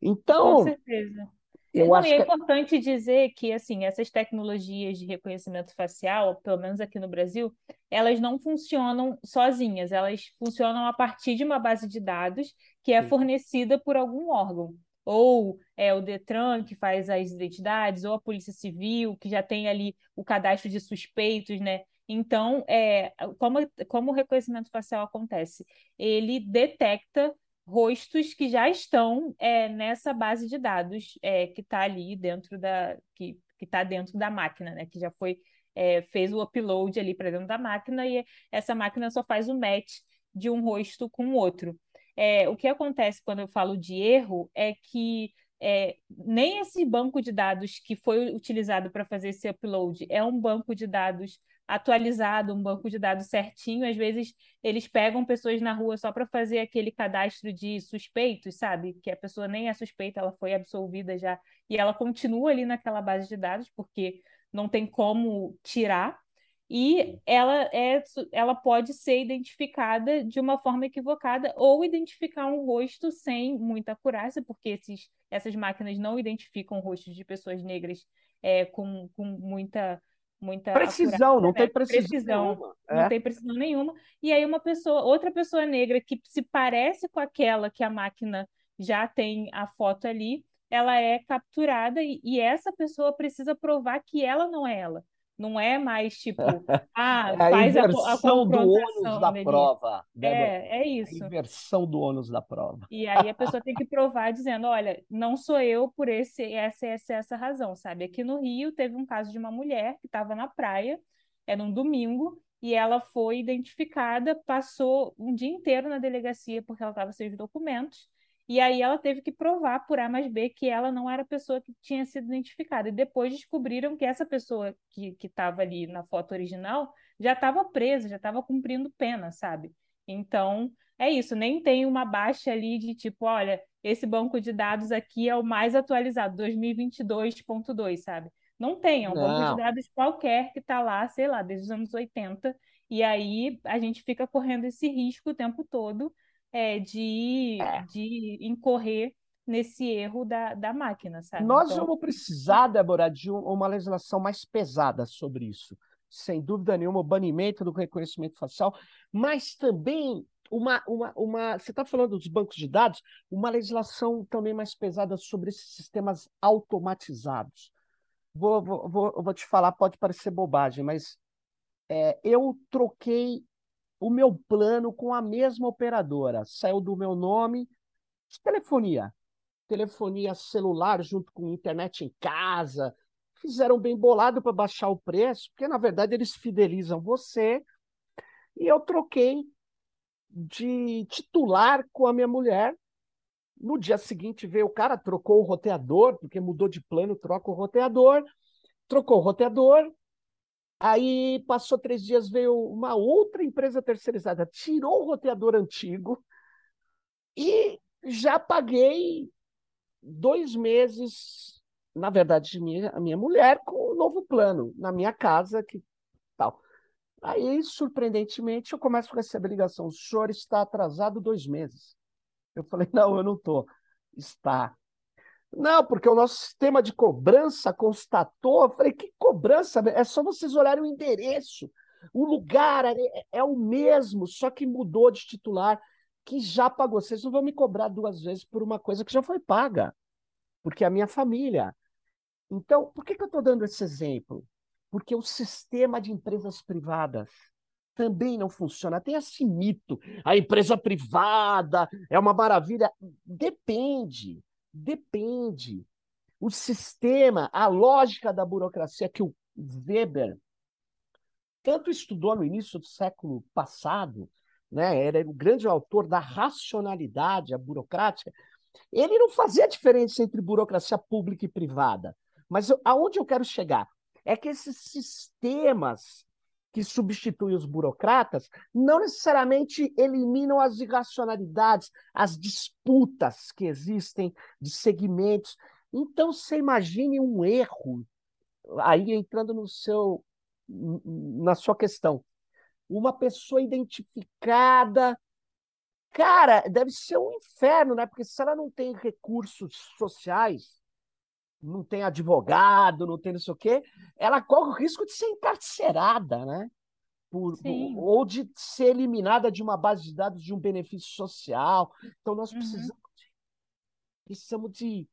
Então. Com certeza. Eu não, acho e é que... importante dizer que assim essas tecnologias de reconhecimento facial, pelo menos aqui no Brasil, elas não funcionam sozinhas, elas funcionam a partir de uma base de dados que é Sim. fornecida por algum órgão ou é o Detran que faz as identidades, ou a Polícia Civil, que já tem ali o cadastro de suspeitos, né? Então, é, como, como o reconhecimento facial acontece? Ele detecta rostos que já estão é, nessa base de dados é, que está ali dentro da que está dentro da máquina, né? Que já foi é, fez o upload ali para dentro da máquina e essa máquina só faz o match de um rosto com o outro. É, o que acontece quando eu falo de erro é que é, nem esse banco de dados que foi utilizado para fazer esse upload é um banco de dados atualizado, um banco de dados certinho. Às vezes eles pegam pessoas na rua só para fazer aquele cadastro de suspeitos, sabe? Que a pessoa nem é suspeita, ela foi absolvida já e ela continua ali naquela base de dados porque não tem como tirar e ela, é, ela pode ser identificada de uma forma equivocada ou identificar um rosto sem muita acurácia, porque esses, essas máquinas não identificam rostos de pessoas negras é, com, com muita muita precisão, não né? tem precisão, precisão nenhuma. não É. tem precisão nenhuma. E aí uma pessoa, outra pessoa negra que se parece com aquela que a máquina já tem a foto ali, ela é capturada e, e essa pessoa precisa provar que ela não é ela. Não é mais tipo, ah, É a faz a, a inversão do ônus da ali. prova, Débora. É, é A isso. inversão do ônus da prova. E aí a pessoa tem que provar dizendo, olha, não sou eu por esse, essa, essa, essa razão, sabe? Aqui no Rio teve um caso de uma mulher que estava na praia, era um domingo, e ela foi identificada, passou um dia inteiro na delegacia porque ela estava sem os documentos, e aí ela teve que provar por A mais B que ela não era a pessoa que tinha sido identificada. E depois descobriram que essa pessoa que que estava ali na foto original já estava presa, já estava cumprindo pena, sabe? Então, é isso, nem tem uma baixa ali de tipo, olha, esse banco de dados aqui é o mais atualizado, 2022.2, sabe? Não tem, é um banco de Não. dados qualquer que está lá, sei lá, desde os anos 80, e aí a gente fica correndo esse risco o tempo todo é, de, É. de incorrer nesse erro da, da máquina, sabe? Nós Então, vamos precisar, Débora, de um- uma legislação mais pesada sobre isso. Sem dúvida nenhuma, o banimento do reconhecimento facial, mas também uma, uma, uma. Você está falando dos bancos de dados, uma legislação também mais pesada sobre esses sistemas automatizados. Vou, vou, vou, vou te falar, pode parecer bobagem, mas é, eu troquei o meu plano com a mesma operadora. Saiu do meu nome de telefonia. Telefonia celular junto com internet em casa. Fizeram bem bolado para baixar o preço, porque na verdade eles fidelizam você. E eu troquei de titular com a minha mulher. No dia seguinte veio o cara, trocou o roteador, porque mudou de plano, troca o roteador, trocou o roteador. Aí passou três dias, veio uma outra empresa terceirizada, tirou o roteador antigo e já paguei dois meses, na verdade, de minha, a minha mulher com o novo plano na minha casa, que tal. Aí, surpreendentemente, eu começo a receber ligação: o senhor está atrasado dois meses. Eu falei: não, eu não estou. Está. Não, porque o nosso sistema de cobrança constatou. Eu falei: que cobrança? É só vocês olharem o endereço. O lugar é, é o mesmo, só que mudou de titular, que já pagou. Vocês não vão me cobrar duas vezes por uma coisa que já foi paga, porque é a minha família. Então, por que, que eu estou dando esse exemplo? Porque o sistema de empresas privadas também não funciona. Tem esse mito. A empresa privada é uma maravilha. Depende, depende. O sistema, a lógica da burocracia que o Weber tanto estudou no início do século passado, né? Era o grande autor da racionalidade, a burocrática. Ele não fazia diferença entre burocracia pública e privada. Mas eu, aonde eu quero chegar? É que esses sistemas que substituem os burocratas não necessariamente eliminam as irracionalidades, as disputas que existem de segmentos. Então, você imagine um erro, aí entrando no seu, na sua questão, uma pessoa identificada. Cara, deve ser um inferno, né? Porque se ela não tem recursos sociais, não tem advogado, não tem não sei o quê, ela corre o risco de ser encarcerada, né? Por, ou de ser eliminada de uma base de dados de um benefício social. Então, nós Uhum. precisamos de, precisamos de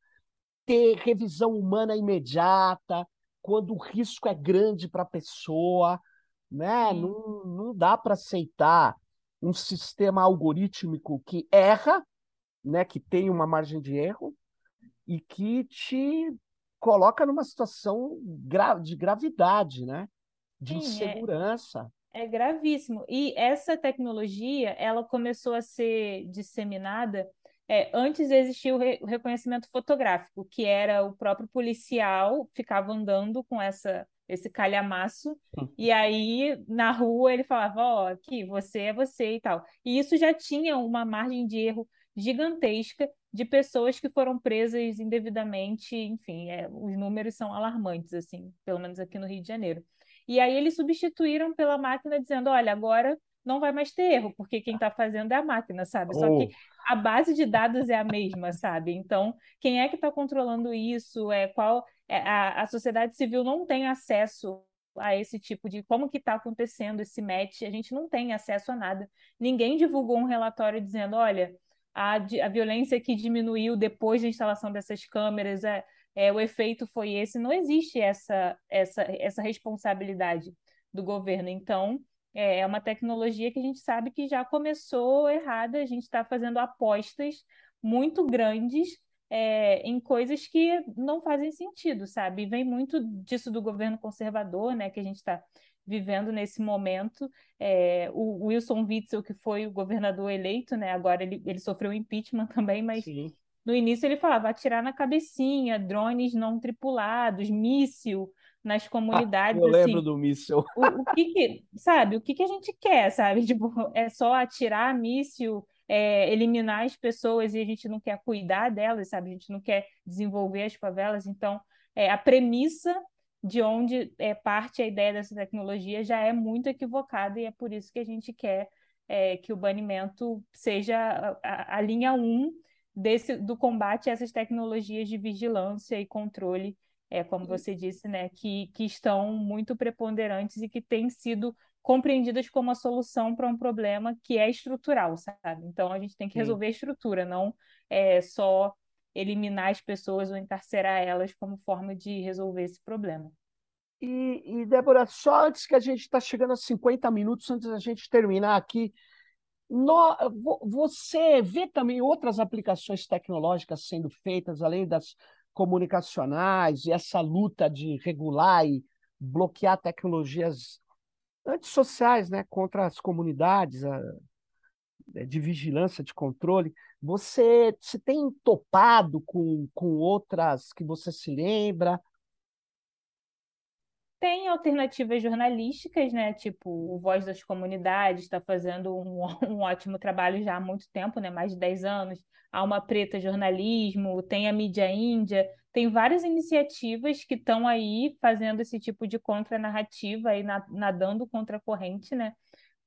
ter revisão humana imediata, quando o risco é grande para a pessoa, né? Sim. Não, não dá para aceitar um sistema algorítmico que erra, né? Que tem uma margem de erro e que te coloca numa situação gra de gravidade, né? De Sim, é, insegurança. é gravíssimo. E essa tecnologia, ela começou a ser disseminada. é, antes existia o, re- o reconhecimento fotográfico, que era o próprio policial ficava andando com essa, esse calhamaço, e aí na rua ele falava: Ó, aqui, você é você e tal. E isso já tinha uma margem de erro gigantesca de pessoas que foram presas indevidamente, enfim, é, os números são alarmantes, assim, pelo menos aqui no Rio de Janeiro. E aí eles substituíram pela máquina dizendo, olha, agora não vai mais ter erro, porque quem está fazendo é a máquina, sabe? Só que Oh, a base de dados é a mesma, sabe? Então, quem é que está controlando isso? É qual é, a, a sociedade civil não tem acesso a esse tipo de como que está acontecendo esse match, a gente não tem acesso a nada. Ninguém divulgou um relatório dizendo, olha, a, a violência que diminuiu depois da instalação dessas câmeras, é, é, o efeito foi esse. Não existe essa, essa, essa responsabilidade do governo. Então, é, é uma tecnologia que a gente sabe que já começou errada, a gente está fazendo apostas muito grandes é, em coisas que não fazem sentido, sabe? Vem muito disso do governo conservador, né, que a gente está vivendo nesse momento. É, o Wilson Witzel, que foi o governador eleito, né, agora ele, ele sofreu impeachment também, mas Sim. no início ele falava atirar na cabecinha, drones não tripulados, míssil nas comunidades. Ah, eu lembro assim, do míssil. O, o, que, que sabe? O que, que a gente quer, sabe? Tipo, é só atirar míssil é, eliminar as pessoas e a gente não quer cuidar delas, sabe? A gente não quer desenvolver as favelas. Então, é, a premissa de onde é, parte a ideia dessa tecnologia já é muito equivocada e é por isso que a gente quer é, que o banimento seja a, a, a linha 1 um desse, do combate a essas tecnologias de vigilância e controle é, como você disse, né, que, que estão muito preponderantes e que têm sido compreendidas como a solução para um problema que é estrutural, sabe? Então a gente tem que resolver Sim. a estrutura, não é só eliminar as pessoas ou encarcerar elas como forma de resolver esse problema. E, e Débora, só antes que a gente está chegando a 50 minutos, antes da gente terminar aqui, no, você vê também outras aplicações tecnológicas sendo feitas, além das comunicacionais, e essa luta de regular e bloquear tecnologias antissociais né, contra as comunidades, a, é, de vigilância, de controle. Você se tem topado com, com outras que você se lembra? Tem alternativas jornalísticas, né? Tipo, o Voz das Comunidades está fazendo um, um ótimo trabalho já há muito tempo, né? Mais de 10 anos. Há uma Preta Jornalismo, tem a Mídia Índia, tem várias iniciativas que estão aí fazendo esse tipo de contranarrativa, aí nadando contra a corrente, né?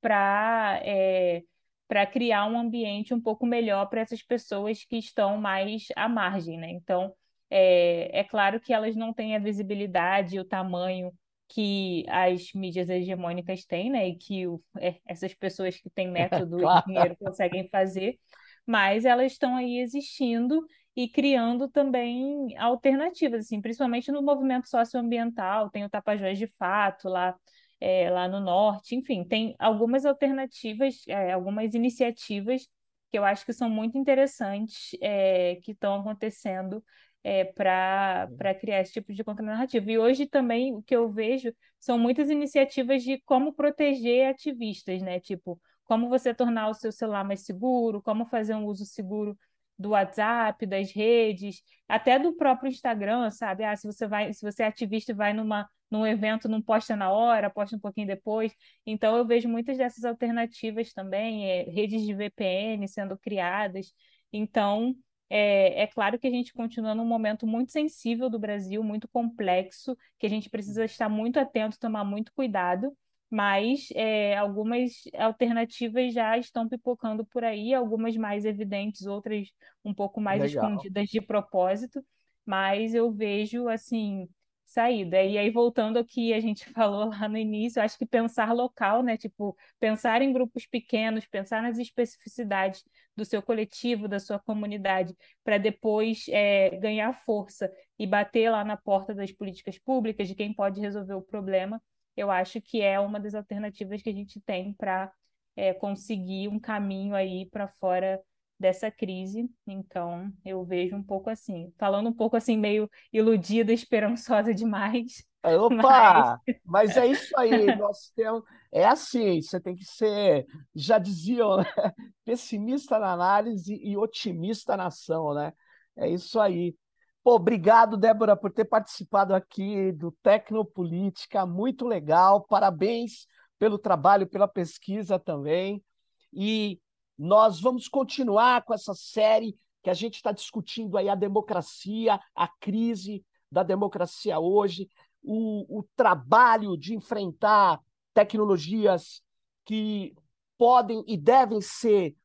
Para é, para criar um ambiente um pouco melhor para essas pessoas que estão mais à margem, né? Então, é, é claro que elas não têm a visibilidade e o tamanho que as mídias hegemônicas têm, né? E que o, é, essas pessoas que têm método claro. e dinheiro conseguem fazer, mas elas estão aí existindo e criando também alternativas, assim, principalmente no movimento socioambiental, tem o Tapajós de Fato lá, é, lá no norte, enfim, tem algumas alternativas, é, algumas iniciativas que eu acho que são muito interessantes é, que estão acontecendo é, para criar esse tipo de contranarrativa. E hoje também o que eu vejo são muitas iniciativas de como proteger ativistas, né? Tipo, como você tornar o seu celular mais seguro, como fazer um uso seguro do WhatsApp, das redes, até do próprio Instagram, sabe? Ah, se você vai, se você é ativista e vai numa, num evento, não posta na hora, posta um pouquinho depois. Então eu vejo muitas dessas alternativas também, é, redes de VPN sendo criadas. Então, é, é, claro que a gente continua num momento muito sensível do Brasil, muito complexo, que a gente precisa estar muito atento, tomar muito cuidado mas é, algumas alternativas já estão pipocando por aí, algumas mais evidentes, outras um pouco mais Legal. escondidas de propósito, mas eu vejo assim saída. E aí voltando ao que a gente falou lá no início, acho que pensar local, né, tipo, pensar em grupos pequenos, pensar nas especificidades do seu coletivo, da sua comunidade, para depois é, ganhar força e bater lá na porta das políticas públicas, de quem pode resolver o problema eu acho que é uma das alternativas que a gente tem para é, conseguir um caminho aí para fora dessa crise. Então, eu vejo um pouco assim, falando um pouco assim, meio iludida, esperançosa demais. Opa! Mas, mas é isso aí, nós temos. É assim, você tem que ser, já diziam, né? pessimista na análise e otimista na ação, né? É isso aí. Pô, obrigado, Débora, por ter participado aqui do Tecnopolítica, muito legal. Parabéns pelo trabalho, pela pesquisa também. E nós vamos continuar com essa série que a gente está discutindo aí a democracia, a crise da democracia hoje, o, o trabalho de enfrentar tecnologias que podem e devem ser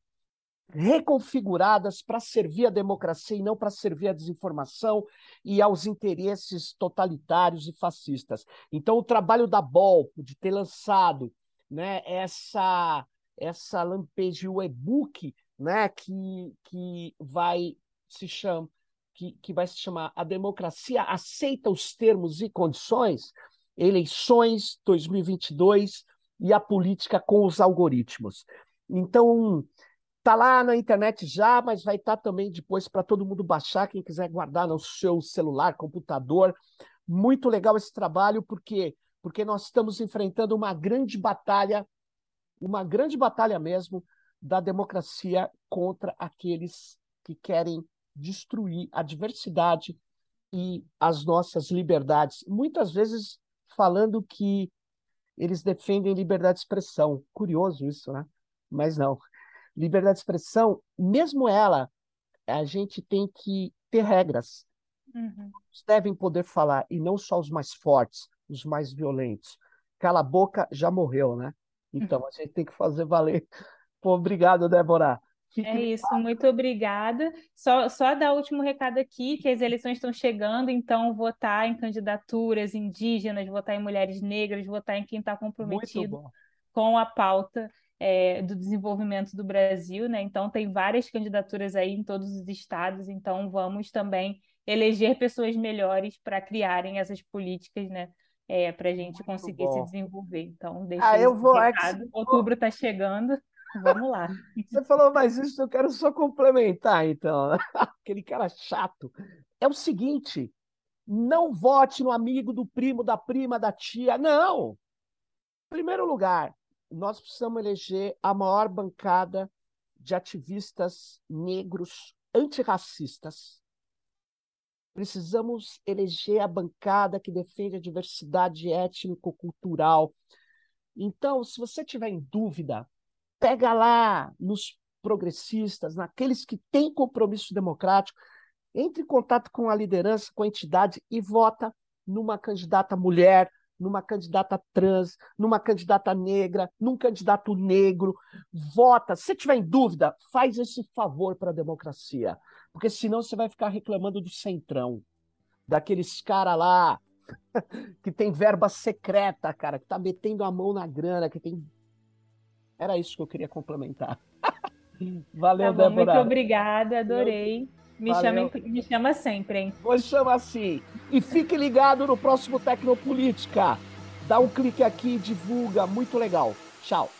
reconfiguradas para servir a democracia e não para servir a desinformação e aos interesses totalitários e fascistas. Então, o trabalho da BOL, de ter lançado né, essa, essa lampejo e-book né, que, que vai se chama que, que vai se chamar A Democracia Aceita os Termos e Condições, Eleições 2022 e a Política com os Algoritmos. Então, Está lá na internet já, mas vai estar tá também depois para todo mundo baixar, quem quiser guardar no seu celular, computador. Muito legal esse trabalho, porque porque nós estamos enfrentando uma grande batalha, uma grande batalha mesmo da democracia contra aqueles que querem destruir a diversidade e as nossas liberdades. Muitas vezes falando que eles defendem liberdade de expressão. Curioso isso, né? Mas não liberdade de expressão, mesmo ela, a gente tem que ter regras. Uhum. Devem poder falar, e não só os mais fortes, os mais violentos. Cala a boca, já morreu, né? Então a gente tem que fazer valer. Pô, obrigado, Débora. Fique é isso, muito obrigada. Só, só dar o último recado aqui, que as eleições estão chegando, então votar em candidaturas indígenas, votar em mulheres negras, votar em quem está comprometido com a pauta é, do desenvolvimento do Brasil, né? Então tem várias candidaturas aí em todos os estados, então vamos também eleger pessoas melhores para criarem essas políticas, né? É, para a gente Muito conseguir bom. se desenvolver. Então, deixa ah, eu vou, recado. Outubro está chegando. Vamos lá. Você falou, mas isso eu quero só complementar, então. Aquele cara chato. É o seguinte: não vote no amigo do primo, da prima, da tia. Não! Em primeiro lugar, nós precisamos eleger a maior bancada de ativistas negros antirracistas. Precisamos eleger a bancada que defende a diversidade étnico-cultural. Então, se você tiver em dúvida, pega lá nos progressistas, naqueles que têm compromisso democrático, entre em contato com a liderança, com a entidade e vota numa candidata mulher, numa candidata trans, numa candidata negra, num candidato negro. Vota. Se tiver em dúvida, faz esse favor para a democracia. Porque senão você vai ficar reclamando do centrão, daqueles cara lá que tem verba secreta, cara, que tá metendo a mão na grana, que tem. Era isso que eu queria complementar. Valeu, tá bom, Débora. Muito obrigada, adorei. Me, chame, me chama sempre, hein? Vou chamar assim. E fique ligado no próximo Tecnopolítica. Dá um clique aqui, divulga, muito legal. Tchau.